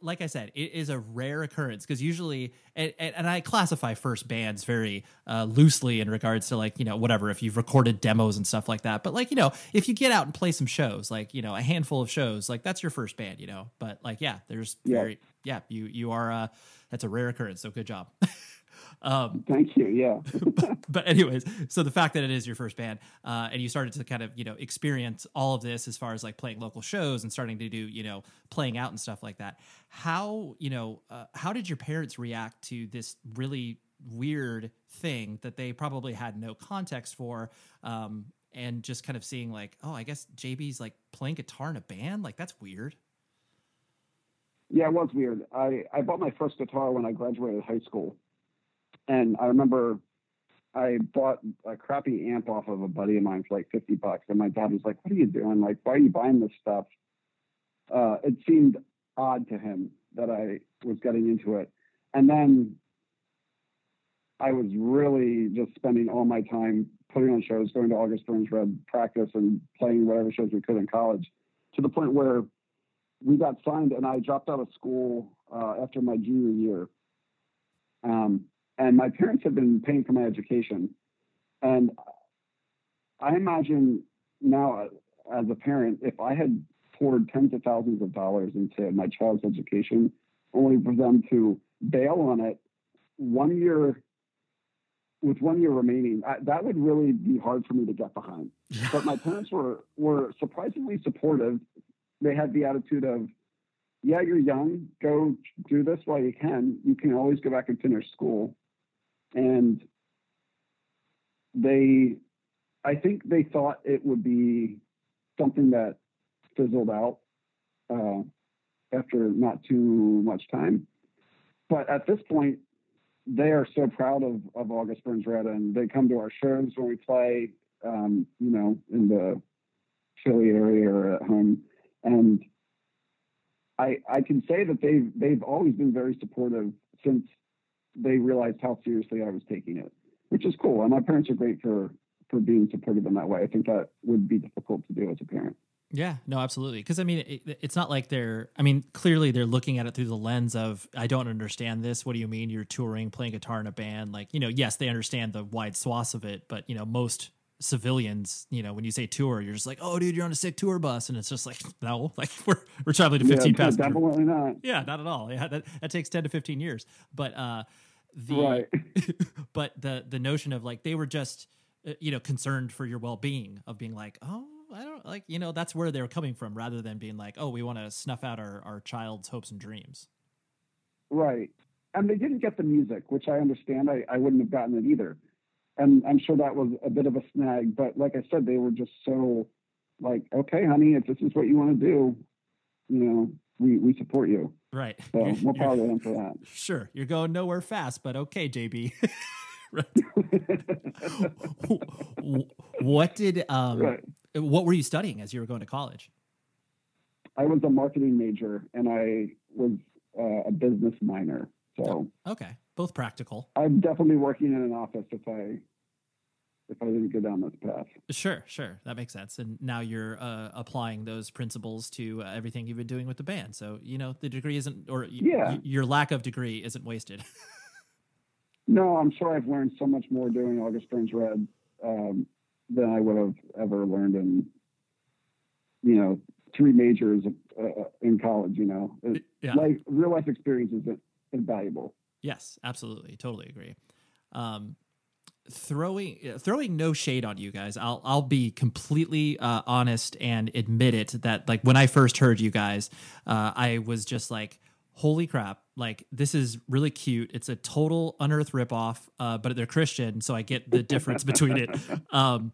like I said, it is a rare occurrence because usually, and, and, I classify first bands very uh, loosely in regards to like you know whatever if you've recorded demos and stuff like that. But like you know if you get out and play some shows, like you know a handful of shows, like that's your first band, you know. But like yeah, there's yeah. very yeah you you are uh that's a rare occurrence. So good job. Um, Thank you. Yeah. but, but, anyways, so the fact that it is your first band, uh, and you started to kind of you know experience all of this as far as like playing local shows and starting to do you know playing out and stuff like that. How you know uh, how did your parents react to this really weird thing that they probably had no context for? Um, and just kind of seeing like, oh, I guess JB's like playing guitar in a band. Like that's weird. Yeah, it was weird. I, I bought my first guitar when I graduated high school. And I remember I bought a crappy amp off of a buddy of mine for like 50 bucks. And my dad was like, What are you doing? Like, why are you buying this stuff? Uh, it seemed odd to him that I was getting into it. And then I was really just spending all my time putting on shows, going to August Burns Red practice and playing whatever shows we could in college to the point where we got signed and I dropped out of school uh, after my junior year. Um, and my parents had been paying for my education. And I imagine now, uh, as a parent, if I had poured tens of thousands of dollars into my child's education, only for them to bail on it one year with one year remaining, I, that would really be hard for me to get behind. but my parents were were surprisingly supportive. They had the attitude of, "Yeah, you're young. Go do this while you can. You can always go back and finish school." And they i think they thought it would be something that fizzled out uh, after not too much time but at this point, they are so proud of, of August Burns Red and they come to our shows when we play, um, you know, in the Philly area or at home. And I, I can say that they've, they've always been very supportive since they realized how seriously I was taking it, which is cool. And my parents are great for, for being supportive in that way. I think that would be difficult to do as a parent. Yeah, no, absolutely. Because I mean, it, it's not like they're. I mean, clearly they're looking at it through the lens of, I don't understand this. What do you mean you're touring, playing guitar in a band? Like, you know, yes, they understand the wide swaths of it, but you know, most civilians, you know, when you say tour, you're just like, oh, dude, you're on a sick tour bus, and it's just like, no, like we're we're traveling to 15 yeah, passengers. Definitely not. Yeah, not at all. Yeah, that, that takes 10 to 15 years. But uh, the right. but the the notion of like they were just uh, you know concerned for your well being of being like, oh I don't like, you know, that's where they're coming from rather than being like, oh, we want to snuff out our, our child's hopes and dreams. Right. And they didn't get the music, which I understand. I, I wouldn't have gotten it either. And I'm sure that was a bit of a snag. But like I said, they were just so like, okay, honey, if this is what you want to do, you know, we, we support you. Right. So we are proud of them for that. Sure. You're going nowhere fast, but okay, JB. what did um right. what were you studying as you were going to college? I was a marketing major and I was uh, a business minor. So oh, okay, both practical. I'm definitely working in an office if I if I didn't go down this path. Sure, sure, that makes sense. And now you're uh, applying those principles to uh, everything you've been doing with the band. So you know the degree isn't, or yeah. Y- your lack of degree isn't wasted. No, I'm sure I've learned so much more doing August Burns Red um, than I would have ever learned in, you know, three majors uh, in college. You know, yeah. like real life experience is invaluable. Yes, absolutely, totally agree. Um, throwing throwing no shade on you guys. I'll I'll be completely uh, honest and admit it that like when I first heard you guys, uh, I was just like holy crap like this is really cute it's a total unearth ripoff uh, but they're christian so i get the difference between it um,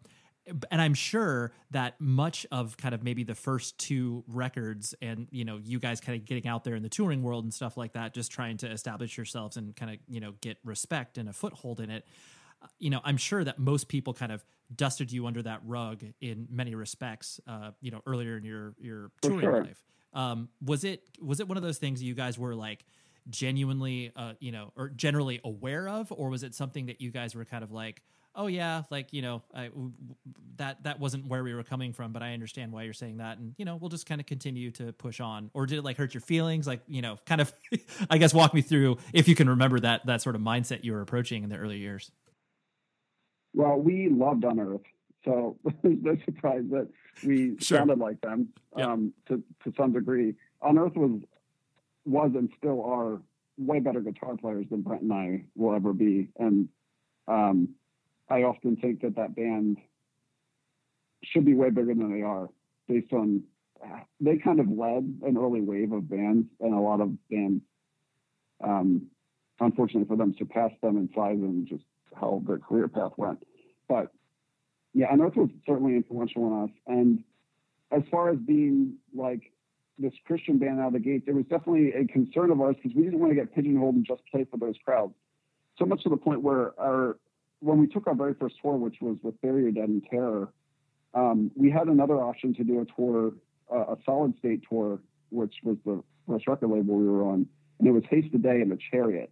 and i'm sure that much of kind of maybe the first two records and you know you guys kind of getting out there in the touring world and stuff like that just trying to establish yourselves and kind of you know get respect and a foothold in it uh, you know i'm sure that most people kind of dusted you under that rug in many respects uh, you know earlier in your your touring sure. life um, was it was it one of those things you guys were like genuinely, uh, you know, or generally aware of, or was it something that you guys were kind of like, oh yeah, like you know, I, w- that that wasn't where we were coming from, but I understand why you're saying that, and you know, we'll just kind of continue to push on. Or did it like hurt your feelings? Like you know, kind of, I guess, walk me through if you can remember that that sort of mindset you were approaching in the early years. Well, we loved Unearth, so there's no surprise that we sure. sounded like them um, to to some degree. Unearth was was and still are way better guitar players than Brent and I will ever be, and um, I often think that that band should be way bigger than they are, based on they kind of led an early wave of bands, and a lot of bands, um, unfortunately for them, surpassed them in size and just how their career path went. But yeah, Unearth was certainly influential on us. And as far as being like this Christian band out of the gate, there was definitely a concern of ours because we didn't want to get pigeonholed and just play for those crowds. So much to the point where our when we took our very first tour, which was with Your Dead and Terror, um, we had another option to do a tour, uh, a solid state tour, which was the first record label we were on, and it was Haste the Day and the Chariot.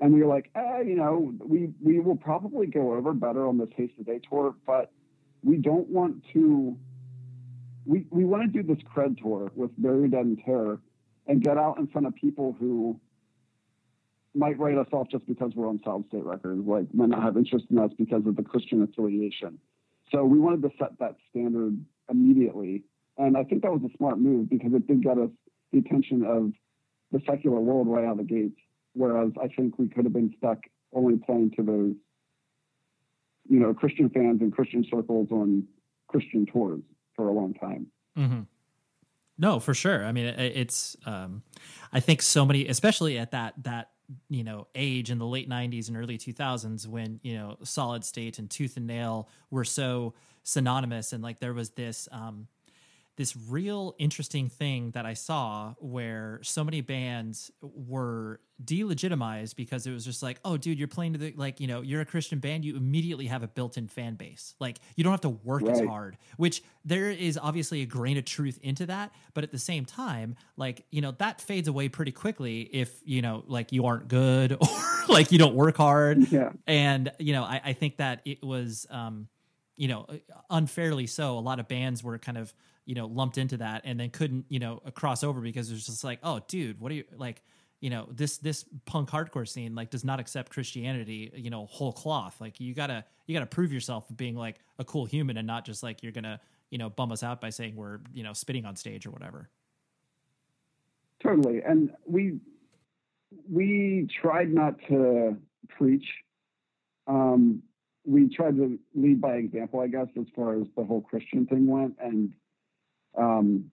And we were like, eh, you know, we we will probably go over better on this Haste the Day tour, but we don't want to. We we want to do this cred tour with Bury Dead and Terror, and get out in front of people who might write us off just because we're on Solid State Records, like might not have interest in us because of the Christian affiliation. So we wanted to set that standard immediately, and I think that was a smart move because it did get us the attention of the secular world right out of the gates. Whereas I think we could have been stuck only playing to those, you know, Christian fans and Christian circles on Christian tours for a long time. Mm-hmm. No, for sure. I mean, it, it's. Um, I think so many, especially at that that you know age in the late 90s and early 2000s when you know solid state and tooth and nail were so synonymous and like there was this um this real interesting thing that I saw where so many bands were delegitimized because it was just like, oh, dude, you're playing to the like, you know, you're a Christian band, you immediately have a built-in fan base. Like, you don't have to work right. as hard. Which there is obviously a grain of truth into that, but at the same time, like, you know, that fades away pretty quickly if you know, like, you aren't good or like you don't work hard. Yeah. And you know, I, I think that it was, um, you know, unfairly so. A lot of bands were kind of you know lumped into that and then couldn't you know cross over because it was just like oh dude what are you like you know this this punk hardcore scene like does not accept christianity you know whole cloth. Like you gotta you gotta prove yourself being like a cool human and not just like you're gonna you know bum us out by saying we're you know spitting on stage or whatever. Totally. And we we tried not to preach. Um we tried to lead by example i guess as far as the whole christian thing went. And um,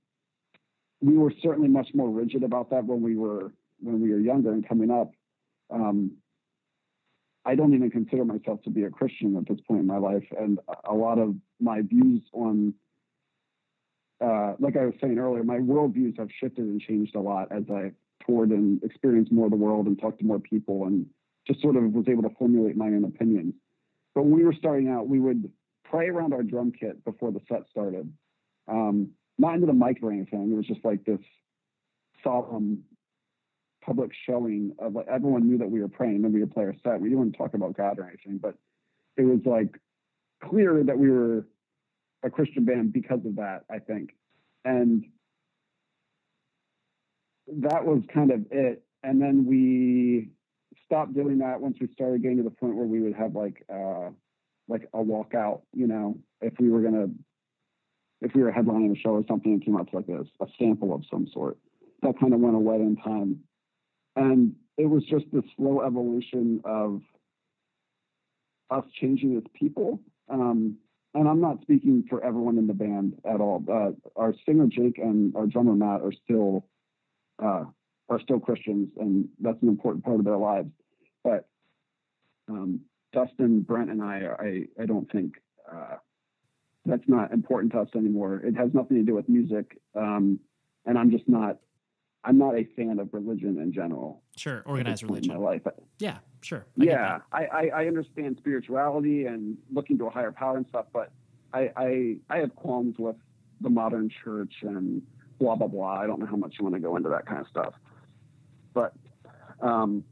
we were certainly much more rigid about that when we were when we were younger and coming up. Um, I don't even consider myself to be a Christian at this point in my life, and a lot of my views on, uh, like I was saying earlier, my worldviews have shifted and changed a lot as I toured and experienced more of the world and talked to more people and just sort of was able to formulate my own opinions. But when we were starting out, we would pray around our drum kit before the set started. Um, not into the mic or anything. It was just like this solemn public showing of like everyone knew that we were praying and we would play our set. We didn't talk about God or anything, but it was like clear that we were a Christian band because of that, I think. And that was kind of it. And then we stopped doing that once we started getting to the point where we would have like uh like a walkout, you know, if we were gonna if we were headlining a show or something and came up like a, a sample of some sort. That kind of went away in time. And it was just this slow evolution of us changing as people. Um, and I'm not speaking for everyone in the band at all. Uh, our singer Jake and our drummer Matt are still uh, are still Christians, and that's an important part of their lives. But um, Dustin, Brent, and I, I, I don't think that's not important to us anymore. It has nothing to do with music, um, and I'm just not. I'm not a fan of religion in general. Sure, organized religion. In my life. Yeah, sure. I yeah, I, I, I understand spirituality and looking to a higher power and stuff, but I, I I have qualms with the modern church and blah blah blah. I don't know how much you want to go into that kind of stuff, but um,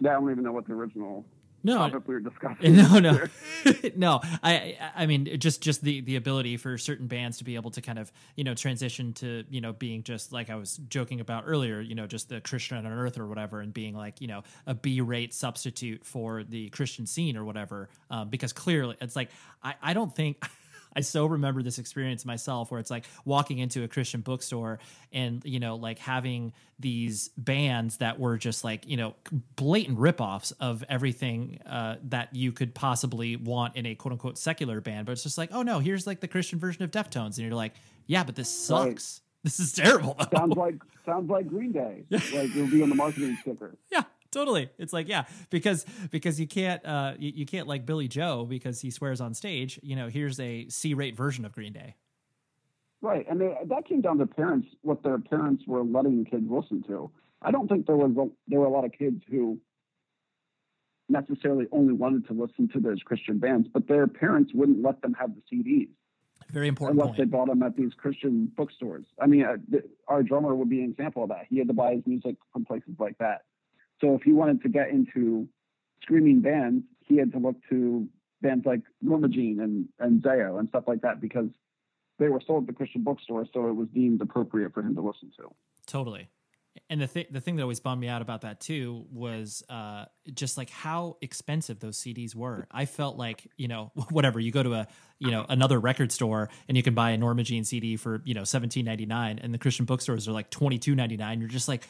I don't even know what the original no, topic we were discussing. No, no, no. I, I mean, just, just the, the ability for certain bands to be able to kind of, you know, transition to, you know, being just like I was joking about earlier, you know, just the Christian Unearth or whatever, and being like, you know, a B-rate substitute for the Christian scene or whatever. Um, because clearly, it's like I, I don't think. I so remember this experience myself where it's like walking into a Christian bookstore and, you know, like having these bands that were just like, you know, blatant ripoffs of everything uh, that you could possibly want in a quote unquote secular band. But it's just like, oh no, here's like the Christian version of Deftones. And you're like, yeah, but this sucks. Right. This is terrible. Though. Sounds like sounds like Green Day. like it'll be on the marketing sticker. Yeah, totally. It's like yeah, because because you can't uh you, you can't like Billie Joe because he swears on stage. You know, here's a C-rate version of Green Day. Right, and they, that came down to parents what their parents were letting kids listen to. I don't think there was a, there were a lot of kids who necessarily only wanted to listen to those Christian bands, but their parents wouldn't let them have the CDs. Very important. Unless point. they bought them at these Christian bookstores. I mean, uh, our drummer would be an example of that. He had to buy his music from places like that. So if he wanted to get into screaming bands, he had to look to bands like Jean and, and Zao and stuff like that because they were sold at the Christian bookstore, so it was deemed appropriate for him to listen to. Totally. And the thing, the thing that always bummed me out about that too was uh, just like how expensive those CDs were. I felt like you know whatever you go to a you know another record store and you can buy a Norma Jean CD for you know seventeen ninety nine, and the Christian bookstores are like twenty two ninety nine. You're just like,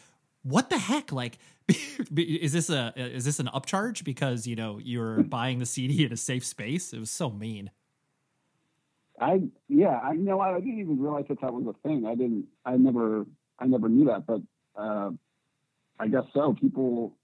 what the heck? Like, is this a is this an upcharge because you know you're buying the CD in a safe space? It was so mean. I yeah, I you know I didn't even realize that that was a thing. I didn't. I never I never knew that, but uh, I guess so. People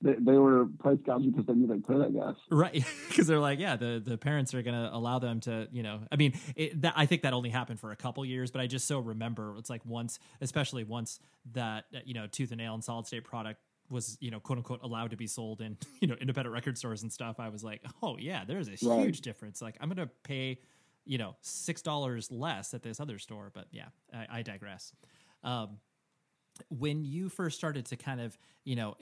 they, they were price gouging because they knew they could, I guess. Right, because they're like, yeah, the the parents are going to allow them to, you know, I mean, it, that, I think that only happened for a couple years, but I just so remember it's like once, especially once that you know tooth and nail and solid state product was you know quote unquote allowed to be sold in you know independent record stores and stuff i was like oh yeah there's a right. huge difference like i'm gonna pay you know six dollars less at this other store but yeah i, I digress um, when you first started to kind of you know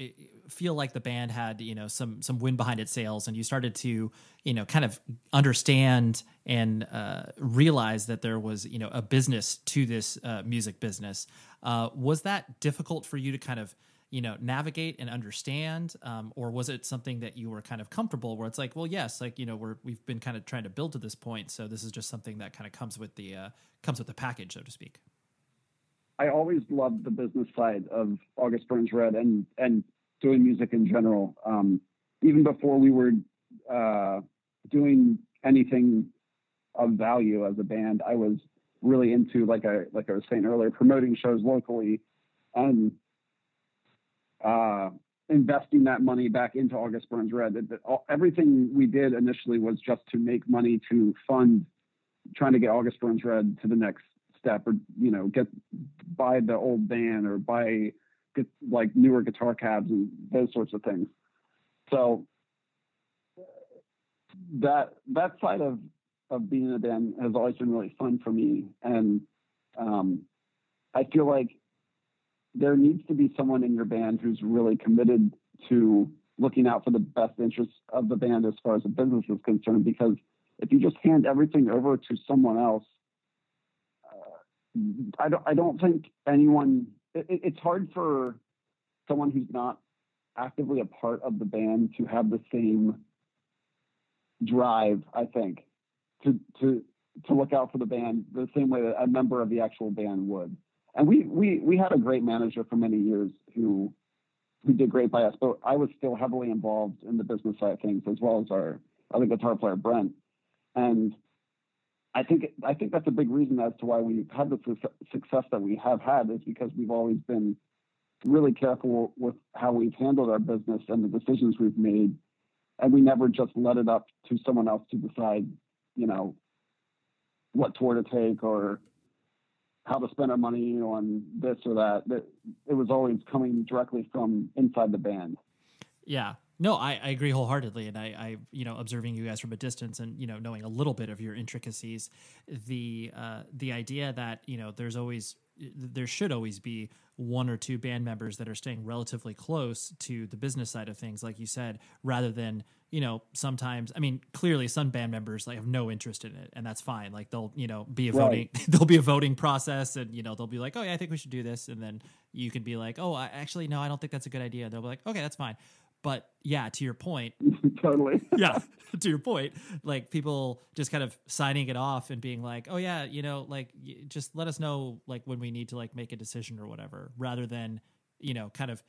feel like the band had you know some some wind behind its sails and you started to you know kind of understand and uh, realize that there was you know a business to this uh, music business uh, was that difficult for you to kind of you know navigate and understand? Um, or was it something that you were kind of comfortable where it's like well yes like you know we're we've been kind of trying to build to this point so this is just something that kind of comes with the uh, comes with the package so to speak I always loved the business side of August Burns Red and and doing music in general. Um, even before we were uh, doing anything of value as a band, I was really into like I like I was saying earlier, promoting shows locally and uh, investing that money back into August Burns Red. It, it, all, everything we did initially was just to make money to fund trying to get August Burns Red to the next step or you know get buy the old van or buy get like newer guitar cabs and those sorts of things. So that that side of of being in a band has always been really fun for me. And um, i feel like there needs to be someone in your band who's really committed to looking out for the best interests of the band as far as the business is concerned because if you just hand everything over to someone else I don't I don't think anyone. It, it's hard for someone who's not actively a part of the band to have the same drive. I think to to to look out for the band the same way that a member of the actual band would. And we we we had a great manager for many years who who did great by us, but I was still heavily involved in the business side of things as well as our other guitar player Brent. And I think I think that's a big reason as to why we've had the su- success that we have had is because we've always been really careful with how we've handled our business and the decisions we've made, and we never just let it up to someone else to decide, you know, what tour to take or how to spend our money on this or that. It was always coming directly from inside the band. Yeah, no, I, I agree wholeheartedly, and I, I, you know, observing you guys from a distance and you know knowing a little bit of your intricacies, the uh, the idea that you know there's always there should always be one or two band members that are staying relatively close to the business side of things, like you said, rather than you know sometimes. I mean, clearly some band members like have no interest in it, and that's fine. Like they'll you know be a right. voting, there'll be a voting process, and you know they'll be like, oh yeah, I think we should do this, and then you can be like, oh, I, actually no, I don't think that's a good idea. And they'll be like, okay, that's fine. But yeah, to your point, totally. yeah, to your point, like people just kind of signing it off and being like, "Oh yeah, you know, like just let us know like when we need to like make a decision or whatever," rather than you know, kind of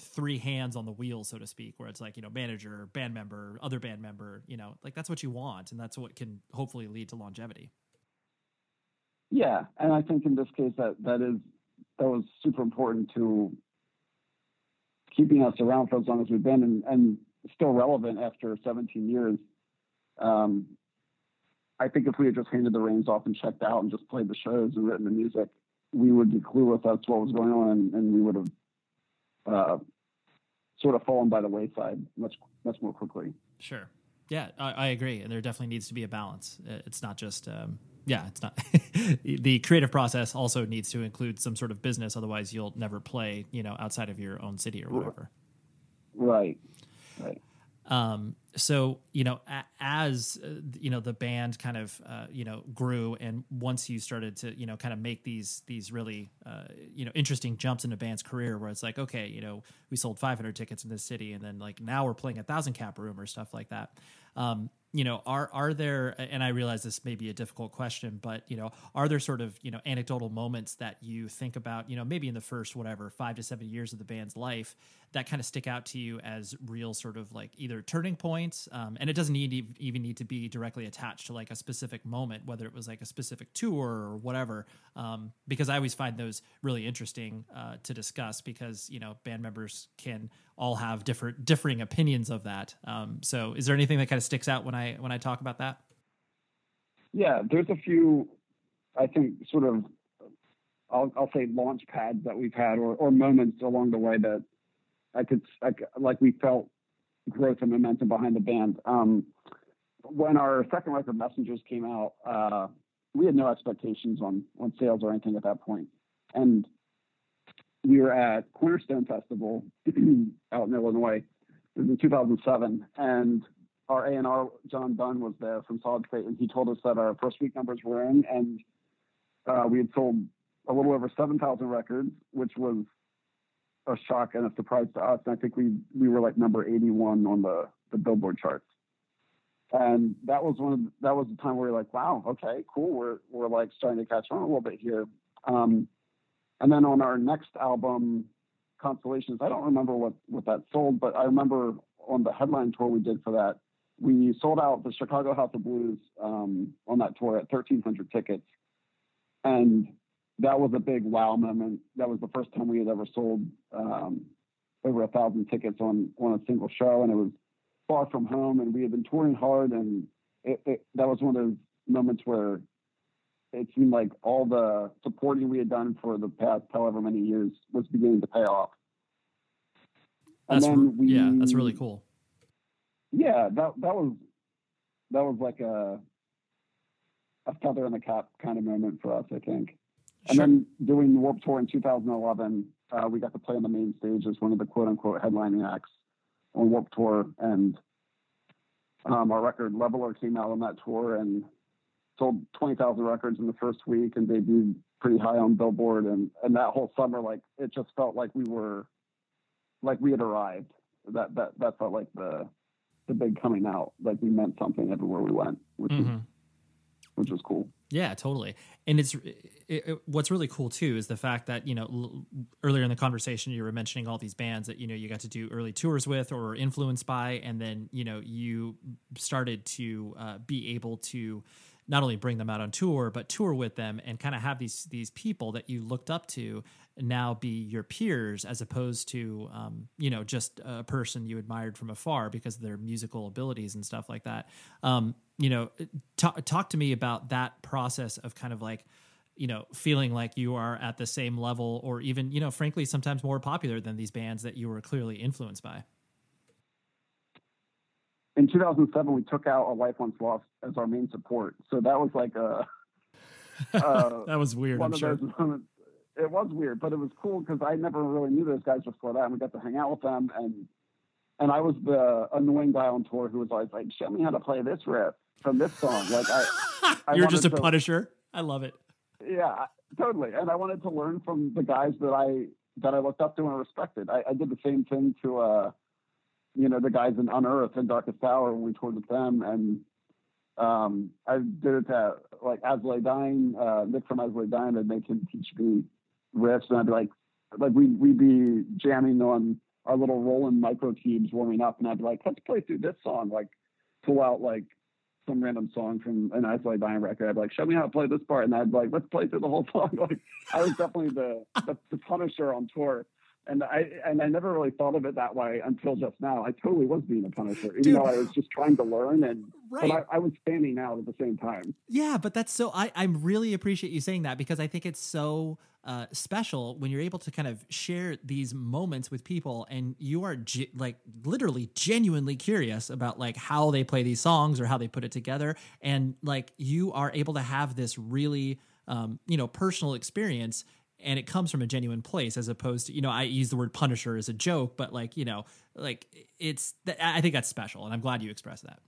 three hands on the wheel, so to speak, where it's like you know, manager, band member, other band member, you know, like that's what you want, and that's what can hopefully lead to longevity. Yeah, and I think in this case that that is that was super important to keeping us around for as long as we've been and, and still relevant after 17 years. Um, I think if we had just handed the reins off and checked out and just played the shows and written the music, we would be clueless as to what was going on, and, and we would have uh, sort of fallen by the wayside much much more quickly. Sure. Yeah, I, I, agree, and there definitely needs to be a balance. It's not just um, yeah, it's not the creative process also needs to include some sort of business. Otherwise, you'll never play, you know, outside of your own city or whatever. Right. Right. Um, so you know, as uh, you know, the band kind of uh, you know grew, and once you started to you know kind of make these these really uh, you know interesting jumps in a band's career, where it's like, okay, you know, we sold 500 tickets in this city, and then like now we're playing a thousand cap room or stuff like that. Um, you know, are are there? And I realize this may be a difficult question, but you know, are there sort of you know anecdotal moments that you think about, you know, maybe in the first whatever five to seven years of the band's life that kind of stick out to you as real sort of like either turning points, um, and it doesn't need even need to be directly attached to like a specific moment, whether it was like a specific tour or whatever, um, because I always find those really interesting uh, to discuss because you know band members can all have different differing opinions of that. Um, so, is there anything that kind of sticks out when I when I talk about that? Yeah, there's a few, I think, sort of, I'll, I'll say launch pads that we've had or, or moments along the way that I could, I, like we felt growth and momentum behind the band. Um, when our second record, Messengers, came out, uh, we had no expectations on on sales or anything at that point, and we were at Cornerstone Festival out in Illinois. In 2007, and our A&R John Dunn was there from Solid State, and he told us that our first week numbers were in, and uh, we had sold a little over 7,000 records, which was a shock and a surprise to us. And I think we we were like number 81 on the the Billboard charts. And that was one of the, that was the time where we are like, wow, okay, cool. We're we're like starting to catch on a little bit here. Um, and then on our next album, Constellations, I don't remember what what that sold, but I remember on the headline tour we did for that, we sold out the Chicago House of Blues um, on that tour at 1,300 tickets, and that was a big wow moment. That was the first time we had ever sold um, over a thousand tickets on on a single show, and it was far from home, and we had been touring hard, and it, it, that was one of those moments where it seemed like all the supporting we had done for the past however many years was beginning to pay off. And that's then we, yeah, that's really cool. Yeah, that that was that was like a a feather in the cap kind of moment for us, I think. And then doing the Warped Tour in 2011, uh, we got to play on the main stage as one of the quote unquote headlining acts on Warped Tour, and um, our record Leveler came out on that tour, and sold 20,000 records in the first week and debuted pretty high on Billboard. And, and that whole summer, like, it just felt like we were, like we had arrived. That, that, that felt like the, the big coming out. Like we meant something everywhere we went, which mm-hmm. was, which was cool. Yeah, totally. And it's it, it, what's really cool too is the fact that you know l- earlier in the conversation you were mentioning all these bands that you know you got to do early tours with or were influenced by, and then you know you started to uh, be able to not only bring them out on tour but tour with them and kind of have these these people that you looked up to now be your peers as opposed to um, you know just a person you admired from afar because of their musical abilities and stuff like that. Um, you know talk, talk to me about that process of kind of like you know feeling like you are at the same level or even you know frankly sometimes more popular than these bands that you were clearly influenced by. In 2007 we took out a life once lost as our main support. So that was like a uh, that was weird one I'm of sure. those moments it was weird but it was cool because i never really knew those guys before that and we got to hang out with them and and i was the annoying guy on tour who was always like show me how to play this riff from this song. Like i, I you're just a to, punisher? I love it. Yeah totally and i wanted to learn from the guys that i that i looked up to and respected. I, I did the same thing to uh you know, the guys in Unearth and Darkest Hour when we toured with them. And um, I did it to like As I Lay Dying, uh, Nick from As I Lay Dying, I'd make him teach me riffs. And I'd be like, like we, we'd be jamming on our little Roland Micro Cubes warming up. And I'd be like, let's play through this song, like pull out like some random song from an As I Lay Dying record. I'd be like, show me how to play this part. And I'd be like, let's play through the whole song. Like I was definitely the, the, the punisher on tour and I and I never really thought of it that way until just now. I totally was being a punisher, even Dude. though I was just trying to learn and right. but I, I, was standing out at the same time. Yeah, but that's so I I really appreciate you saying that because I think it's so uh, special when you're able to kind of share these moments with people and you are ge- like literally genuinely curious about like how they play these songs or how they put it together. And like you are able to have this really um, you know personal experience and it comes from a genuine place as opposed to you know i use the word punisher as a joke but like you know like it's i think that's special and i'm glad you expressed that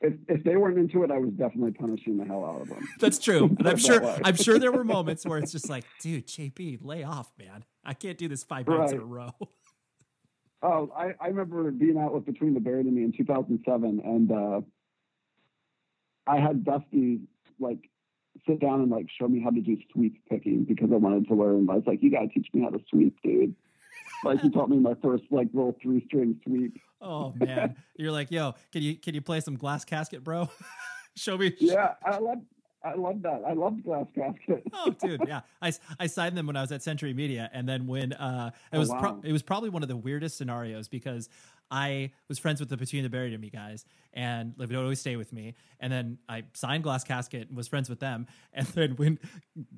if, if they weren't into it i was definitely punishing the hell out of them that's true and i'm sure i'm sure there were moments where it's just like dude JB lay off man i can't do this five nights right. in a row Oh, I, I remember being out with Between the Buried and Me in 2007, and uh, I had Dusty like sit down and like show me how to do sweep picking because I wanted to learn. I was like, "You gotta teach me how to sweep, dude." Like he taught me my first like little three string sweep. Oh man, you're like, "Yo, can you can you play some glass casket, bro?" show me. Yeah, I love I love that. I love glass casket. oh, dude, yeah. I, I signed them when I was at Century Media, and then when uh, it Oh, was pro- it was probably one of the weirdest scenarios because I was friends with the Between the Buried and Me guys, and they would always stay with me. And then I signed Glass Casket and was friends with them. And then when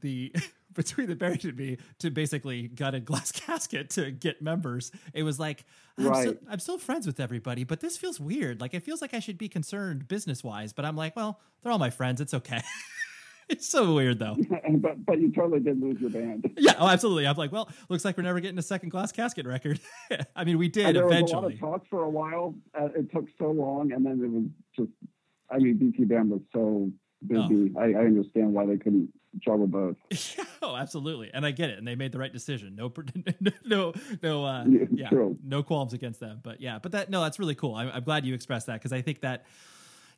the Between the Buried and Me to basically got a Glass Casket to get members, it was like I'm, still, I'm still friends with everybody, but this feels weird. Like it feels like I should be concerned business wise, but I'm like, well, they're all my friends. It's okay. it's so weird though. but but you totally did lose your band. Yeah, oh, absolutely. I'm like, well, looks like we're never getting a second glass casket record. I mean, we And did there was a lot eventually. of talk for a while. Uh, it took so long, and then it was just. I mean, BTBAM was so busy. Oh. I, I understand why they couldn't juggle both. oh, absolutely, and I get it, and they made the right decision. No, no, no, uh, Yeah, yeah, no qualms against them. But yeah, but that no, that's really cool. I'm, I'm glad you expressed that because I think that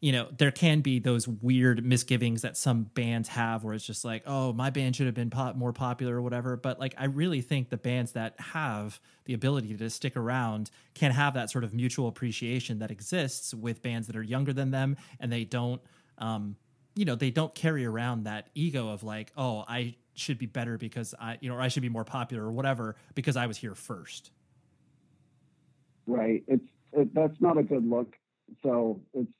you know there can be those weird misgivings that some bands have where it's just like oh my band should have been pop- more popular or whatever but like i really think the bands that have the ability to stick around can have that sort of mutual appreciation that exists with bands that are younger than them and they don't um you know they don't carry around that ego of like oh i should be better because i you know or i should be more popular or whatever because i was here first Right. It's it, that's not a good look. So it's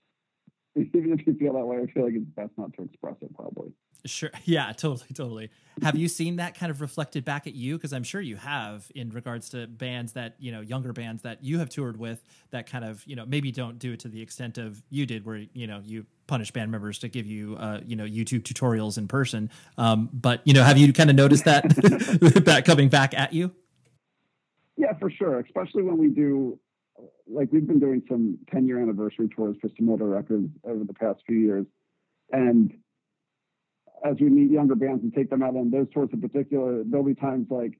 even if you feel that way, I feel like it's best not to express it. Probably. Sure. Yeah, totally, totally. Have you seen that kind of reflected back at you? Because I'm sure you have in regards to bands that, you know, younger bands that you have toured with that kind of, you know, maybe don't do it to the extent of you did where, you know, you punish band members to give you, uh, you know, YouTube tutorials in person. Um, but, you know, have you kind of noticed that, that coming back at you? Yeah, for sure. Especially when we do, like we've been doing some 10 year anniversary tours for Simoda Records over the past few years, and as we meet younger bands and take them out on those tours in particular, there'll be times like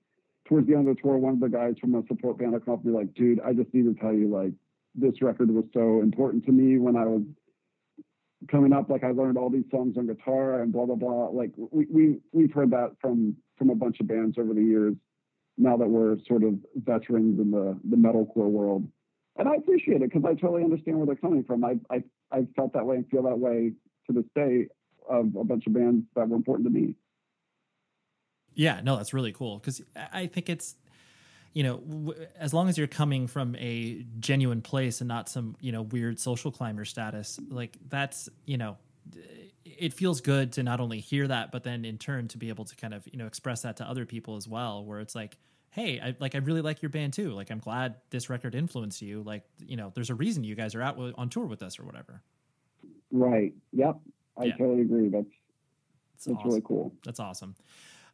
towards the end of the tour, one of the guys from a support band will come up and be like, "Dude, I just need to tell you, like, this record was so important to me when I was." coming up. Like i learned all these songs on guitar and blah blah blah. Like we, we we've heard that from from a bunch of bands over the years now that we're sort of veterans in the the metalcore world and i appreciate it because i totally understand where they're coming from. I i i felt that way and feel that way to this day of a bunch of bands that were important to me. Yeah, no, that's really cool because I think it's, you know, w- as long as you're coming from a genuine place and not some, you know, weird social climber status, like that's, you know, it feels good to not only hear that, but then in turn to be able to kind of, you know, express that to other people as well, where it's like, hey, I like I really like your band too. Like I'm glad this record influenced you. Like, you know, there's a reason you guys are out on tour with us or whatever. right yep i Yeah. totally agree that's It's that's awesome. really cool That's awesome.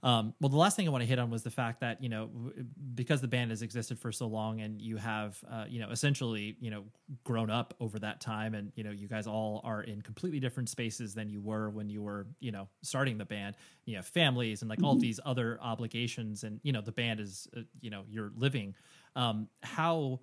Um, well, the last thing I want to hit on was the fact that you know w- because the band has existed for so long, and you have uh, you know essentially you know grown up over that time, and you know you guys all are in completely different spaces than you were when you were you know starting the band. You have families and like all these other obligations, and you know the band is uh, you know you're living. Um, how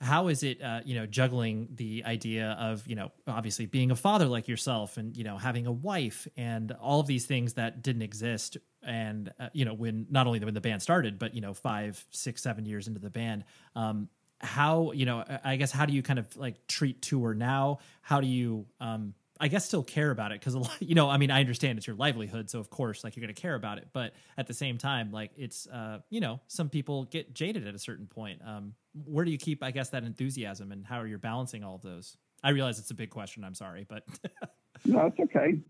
how is it uh, you know juggling the idea of you know obviously being a father like yourself and you know having a wife and all of these things that didn't exist and uh, you know when not only when the band started but you know five six seven years into the band um how you know i guess how do you kind of like treat tour now how do you um I guess still care about it because a lot, you know, I mean, I understand it's your livelihood, so of course, like you're going to care about it. But at the same time, like it's, uh, you know, some people get jaded at a certain point. Um, where do you keep, I guess, that enthusiasm, and how are you balancing all of those? I realize it's a big question. I'm sorry, but No, it's okay.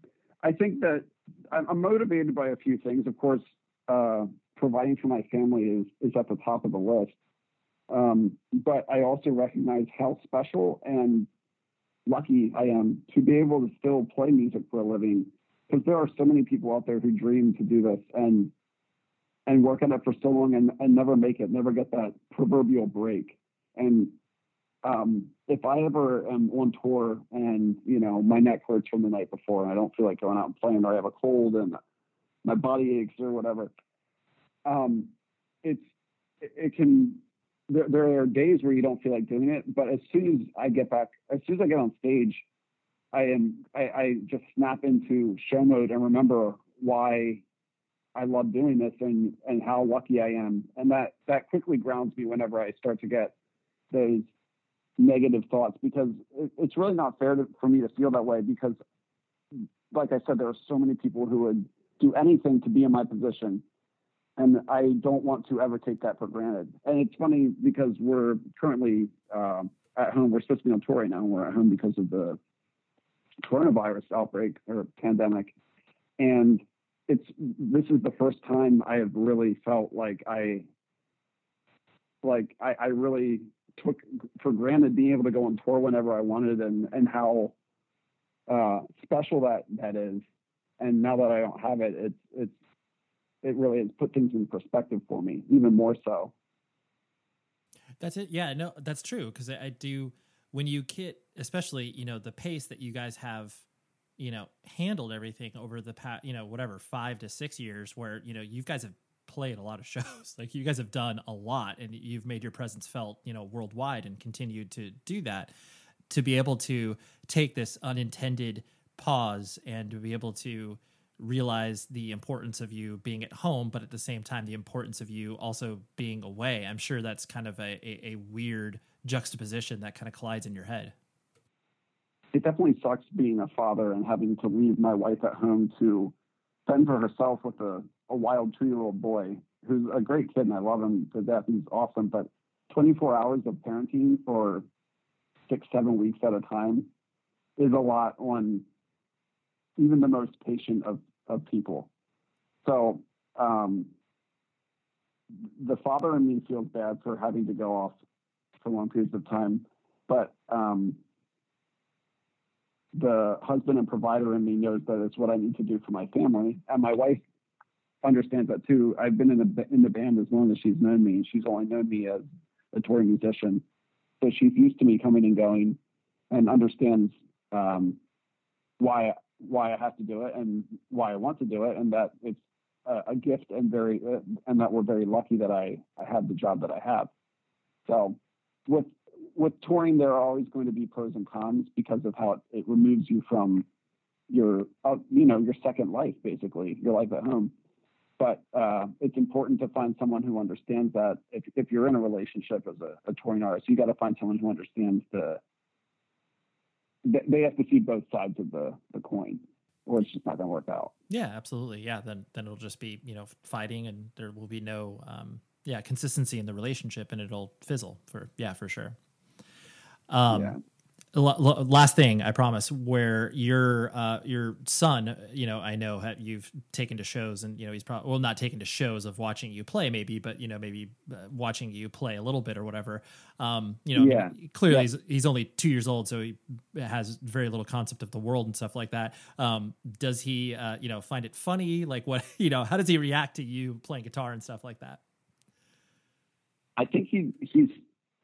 I think that I'm, motivated by a few things. Of course, uh, providing for my family is is at the top of the list. Um, but I also recognize how special and lucky I am to be able to still play music for a living. Because there are so many people out there who dream to do this and and work on it for so long and, and never make it, never get that proverbial break. And um, if I ever am on tour and you know my neck hurts from the night before and I don't feel like going out and playing or I have a cold and my body aches or whatever, um, it's it, it can there, there are days where you don't feel like doing it, but as soon as I get back, as soon as I get on stage, I am I, I just snap into show mode and remember why I love doing this and and how lucky I am, and that that quickly grounds me whenever I start to get those negative thoughts because it, it's really not fair to, for me to feel that way because, like I said, there are so many people who would do anything to be in my position and I don't want to ever take that for granted. And it's funny because we're currently uh, at home. We're supposed to be on tour right now. And we're at home because of the coronavirus outbreak or pandemic, and it's this is the first time I have really felt like I like I, I really took for granted being able to go on tour whenever I wanted and and how uh, special that that is. And now that I don't have it, it's it's it really has put things in perspective for me, even more so. That's it. Yeah, no, that's true. Because I, I do when you get, especially you know the pace that you guys have, you know, handled everything over the past, you know, whatever five to six years, where you know you guys have played a lot of shows. Like you guys have done a lot, and you've made your presence felt, you know, worldwide, and continued to do that. To be able to take this unintended pause and to be able to realize the importance of you being at home, but at the same time, the importance of you also being away. I'm sure that's kind of a, a, a weird juxtaposition that kind of collides in your head. It definitely sucks being a father and having to leave my wife at home to fend for herself with a, a wild two year old boy who's a great kid and I love him to death. He's awesome. But 24 hours of parenting for six, seven weeks at a time is a lot on even the most patient of of people. So um, the father in me feels bad for having to go off for long periods of time, but um, the husband and provider in me knows that it's what I need to do for my family, and my wife understands that too. I've been in the in the band as long as she's known me. and She's only known me as a touring musician, so she's used to me coming and going, and understands um, why why I have to do it and why I want to do it, and that it's a, a gift and very uh, and that we're very lucky that I I have the job that I have. So with with touring, there are always going to be pros and cons because of how it, it removes you from your uh, you know your second life, basically your life at home. But uh, it's important to find someone who understands that. If if you're in a relationship as a, a touring artist, you got to find someone who understands the they have to see both sides of the, the coin or it's just not going to work out. Yeah, absolutely. Yeah. Then, then it'll just be, you know, fighting and there will be no, um, yeah, consistency in the relationship and it'll fizzle for, yeah, for sure. Um, yeah. last thing i promise where your uh your son you know i know you've taken to shows and you know he's probably well not taken to shows of watching you play maybe but you know maybe uh, watching you play a little bit or whatever. Um you know yeah. I mean, clearly yeah. he's, he's only two years old so he has very little concept of the world and stuff like that. Um does he uh you know find it funny? Like what you know how does he react to you playing guitar and stuff like that? I think he he's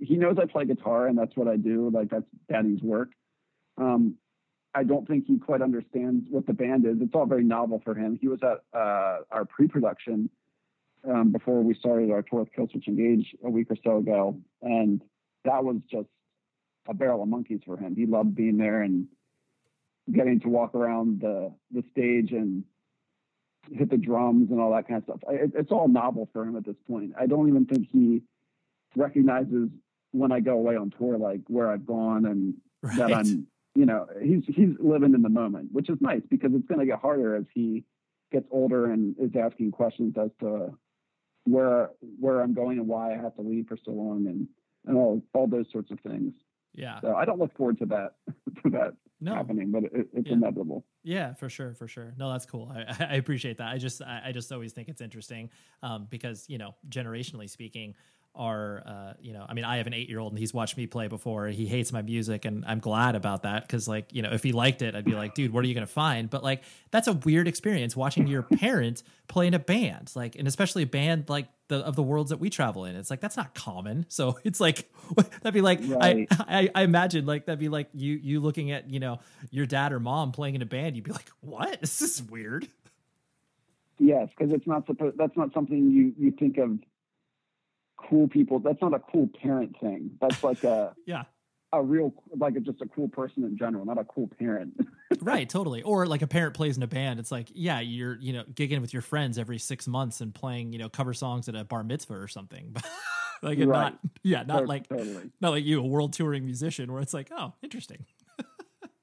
he knows I play guitar and that's what I do. Like that's daddy's work. Um, I don't think he quite understands what the band is. It's all very novel for him. He was at uh, our pre-production um, before we started our tour with Killswitch Engage a week or so ago, and that was just a barrel of monkeys for him. He loved being there and getting to walk around the the stage and hit the drums and all that kind of stuff. It, it's all novel for him at this point. I don't even think he recognizes when I go away on tour, like where I've gone and right. that I'm, you know, he's he's living in the moment, which is nice because it's going to get harder as he gets older and is asking questions as to where where I'm going and why I have to leave for so long and and all all those sorts of things. Yeah. So I don't look forward to that to that no. happening, but it, it's yeah. inevitable. Yeah, for sure, for sure. No, that's cool. I, I appreciate that. I just I, I just always think it's interesting um, because you know, generationally speaking, are uh, you know i mean i have an eight year old and he's watched me play before. He hates my music and i'm glad about that because like you know if he liked it i'd be like dude what are you gonna find? But like that's a weird experience watching your parent play in a band like and especially a band like the of the worlds that we travel in. It's like that's not common. So it's like that'd be like right. I, I i imagine like that'd be like you you looking at you know your dad or mom playing in a band you'd be like what? This is weird. Yes because it's not supposed that's not something you you think of cool people. That's not a cool parent thing. That's like a yeah a real like a, just a cool person in general, not a cool parent. right, totally. Or like a parent plays in a band. It's like yeah, you're you know gigging with your friends every six months and playing you know cover songs at a bar mitzvah or something. like right. not yeah not totally. like not like you a world touring musician where it's like oh interesting.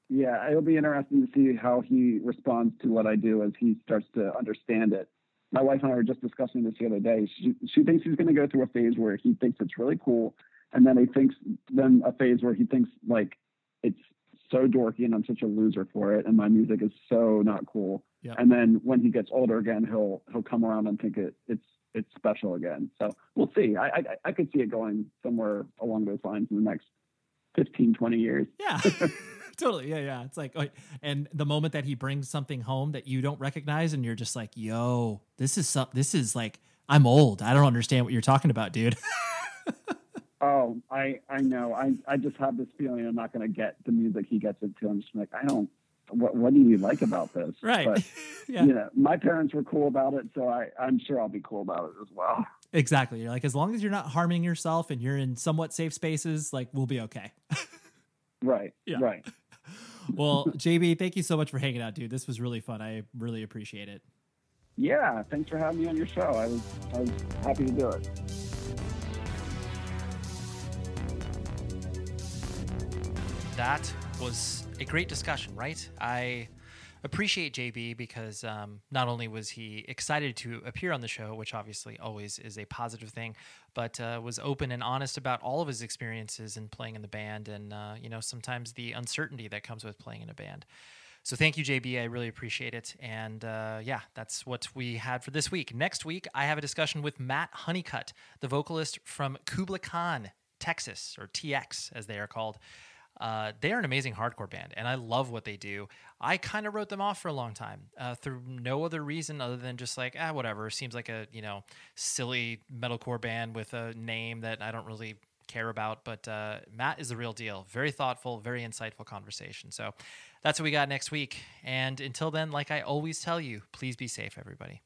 yeah, it'll be interesting to see how he responds to what I do as he starts to understand it my wife and I were just discussing this the other day. She, she thinks he's going to go through a phase where he thinks it's really cool and then he thinks then a phase where he thinks like it's so dorky and I'm such a loser for it and my music is so not cool. Yep. And then when he gets older again, he'll he'll come around and think it it's it's special again. So we'll see. I I, I could see it going somewhere along those lines in the next 15, 20 years. Yeah. totally. Yeah, yeah. It's like, oh, and the moment that he brings something home that you don't recognize, and you're just like, "Yo, this is some. This is like, I'm old. I don't understand what you're talking about, dude." Oh, I I know. I I just have this feeling I'm not going to get the music he gets into. I'm just like, I don't. What what do you like about this? Right. But, yeah. You know, my parents were cool about it, so I I'm sure I'll be cool about it as well. Exactly. You're like, as long as you're not harming yourself and you're in somewhat safe spaces, like we'll be okay. right. Yeah. Right. Well, JB, thank you so much for hanging out, dude. This was really fun. I really appreciate it. Yeah, thanks for having me on your show. I was I was happy to do it. that was a great discussion, right? I appreciate JB because um, not only was he excited to appear on the show, which obviously always is a positive thing, but uh, was open and honest about all of his experiences in playing in the band and, uh, you know, sometimes the uncertainty that comes with playing in a band. So thank you, JB. I really appreciate it. And uh, yeah, that's what we had for this week. Next week, I have a discussion with Matt Honeycutt, the vocalist from Kublai Khan, Texas, or TX as they are called. Uh, they are an amazing hardcore band, and I love what they do. I kind of wrote them off for a long time uh, through no other reason other than just like ah whatever. Seems like a you know silly metalcore band with a name that I don't really care about. But uh, Matt is the real deal. Very thoughtful, very insightful conversation. So that's what we got next week. And until then, like I always tell you, please be safe, everybody.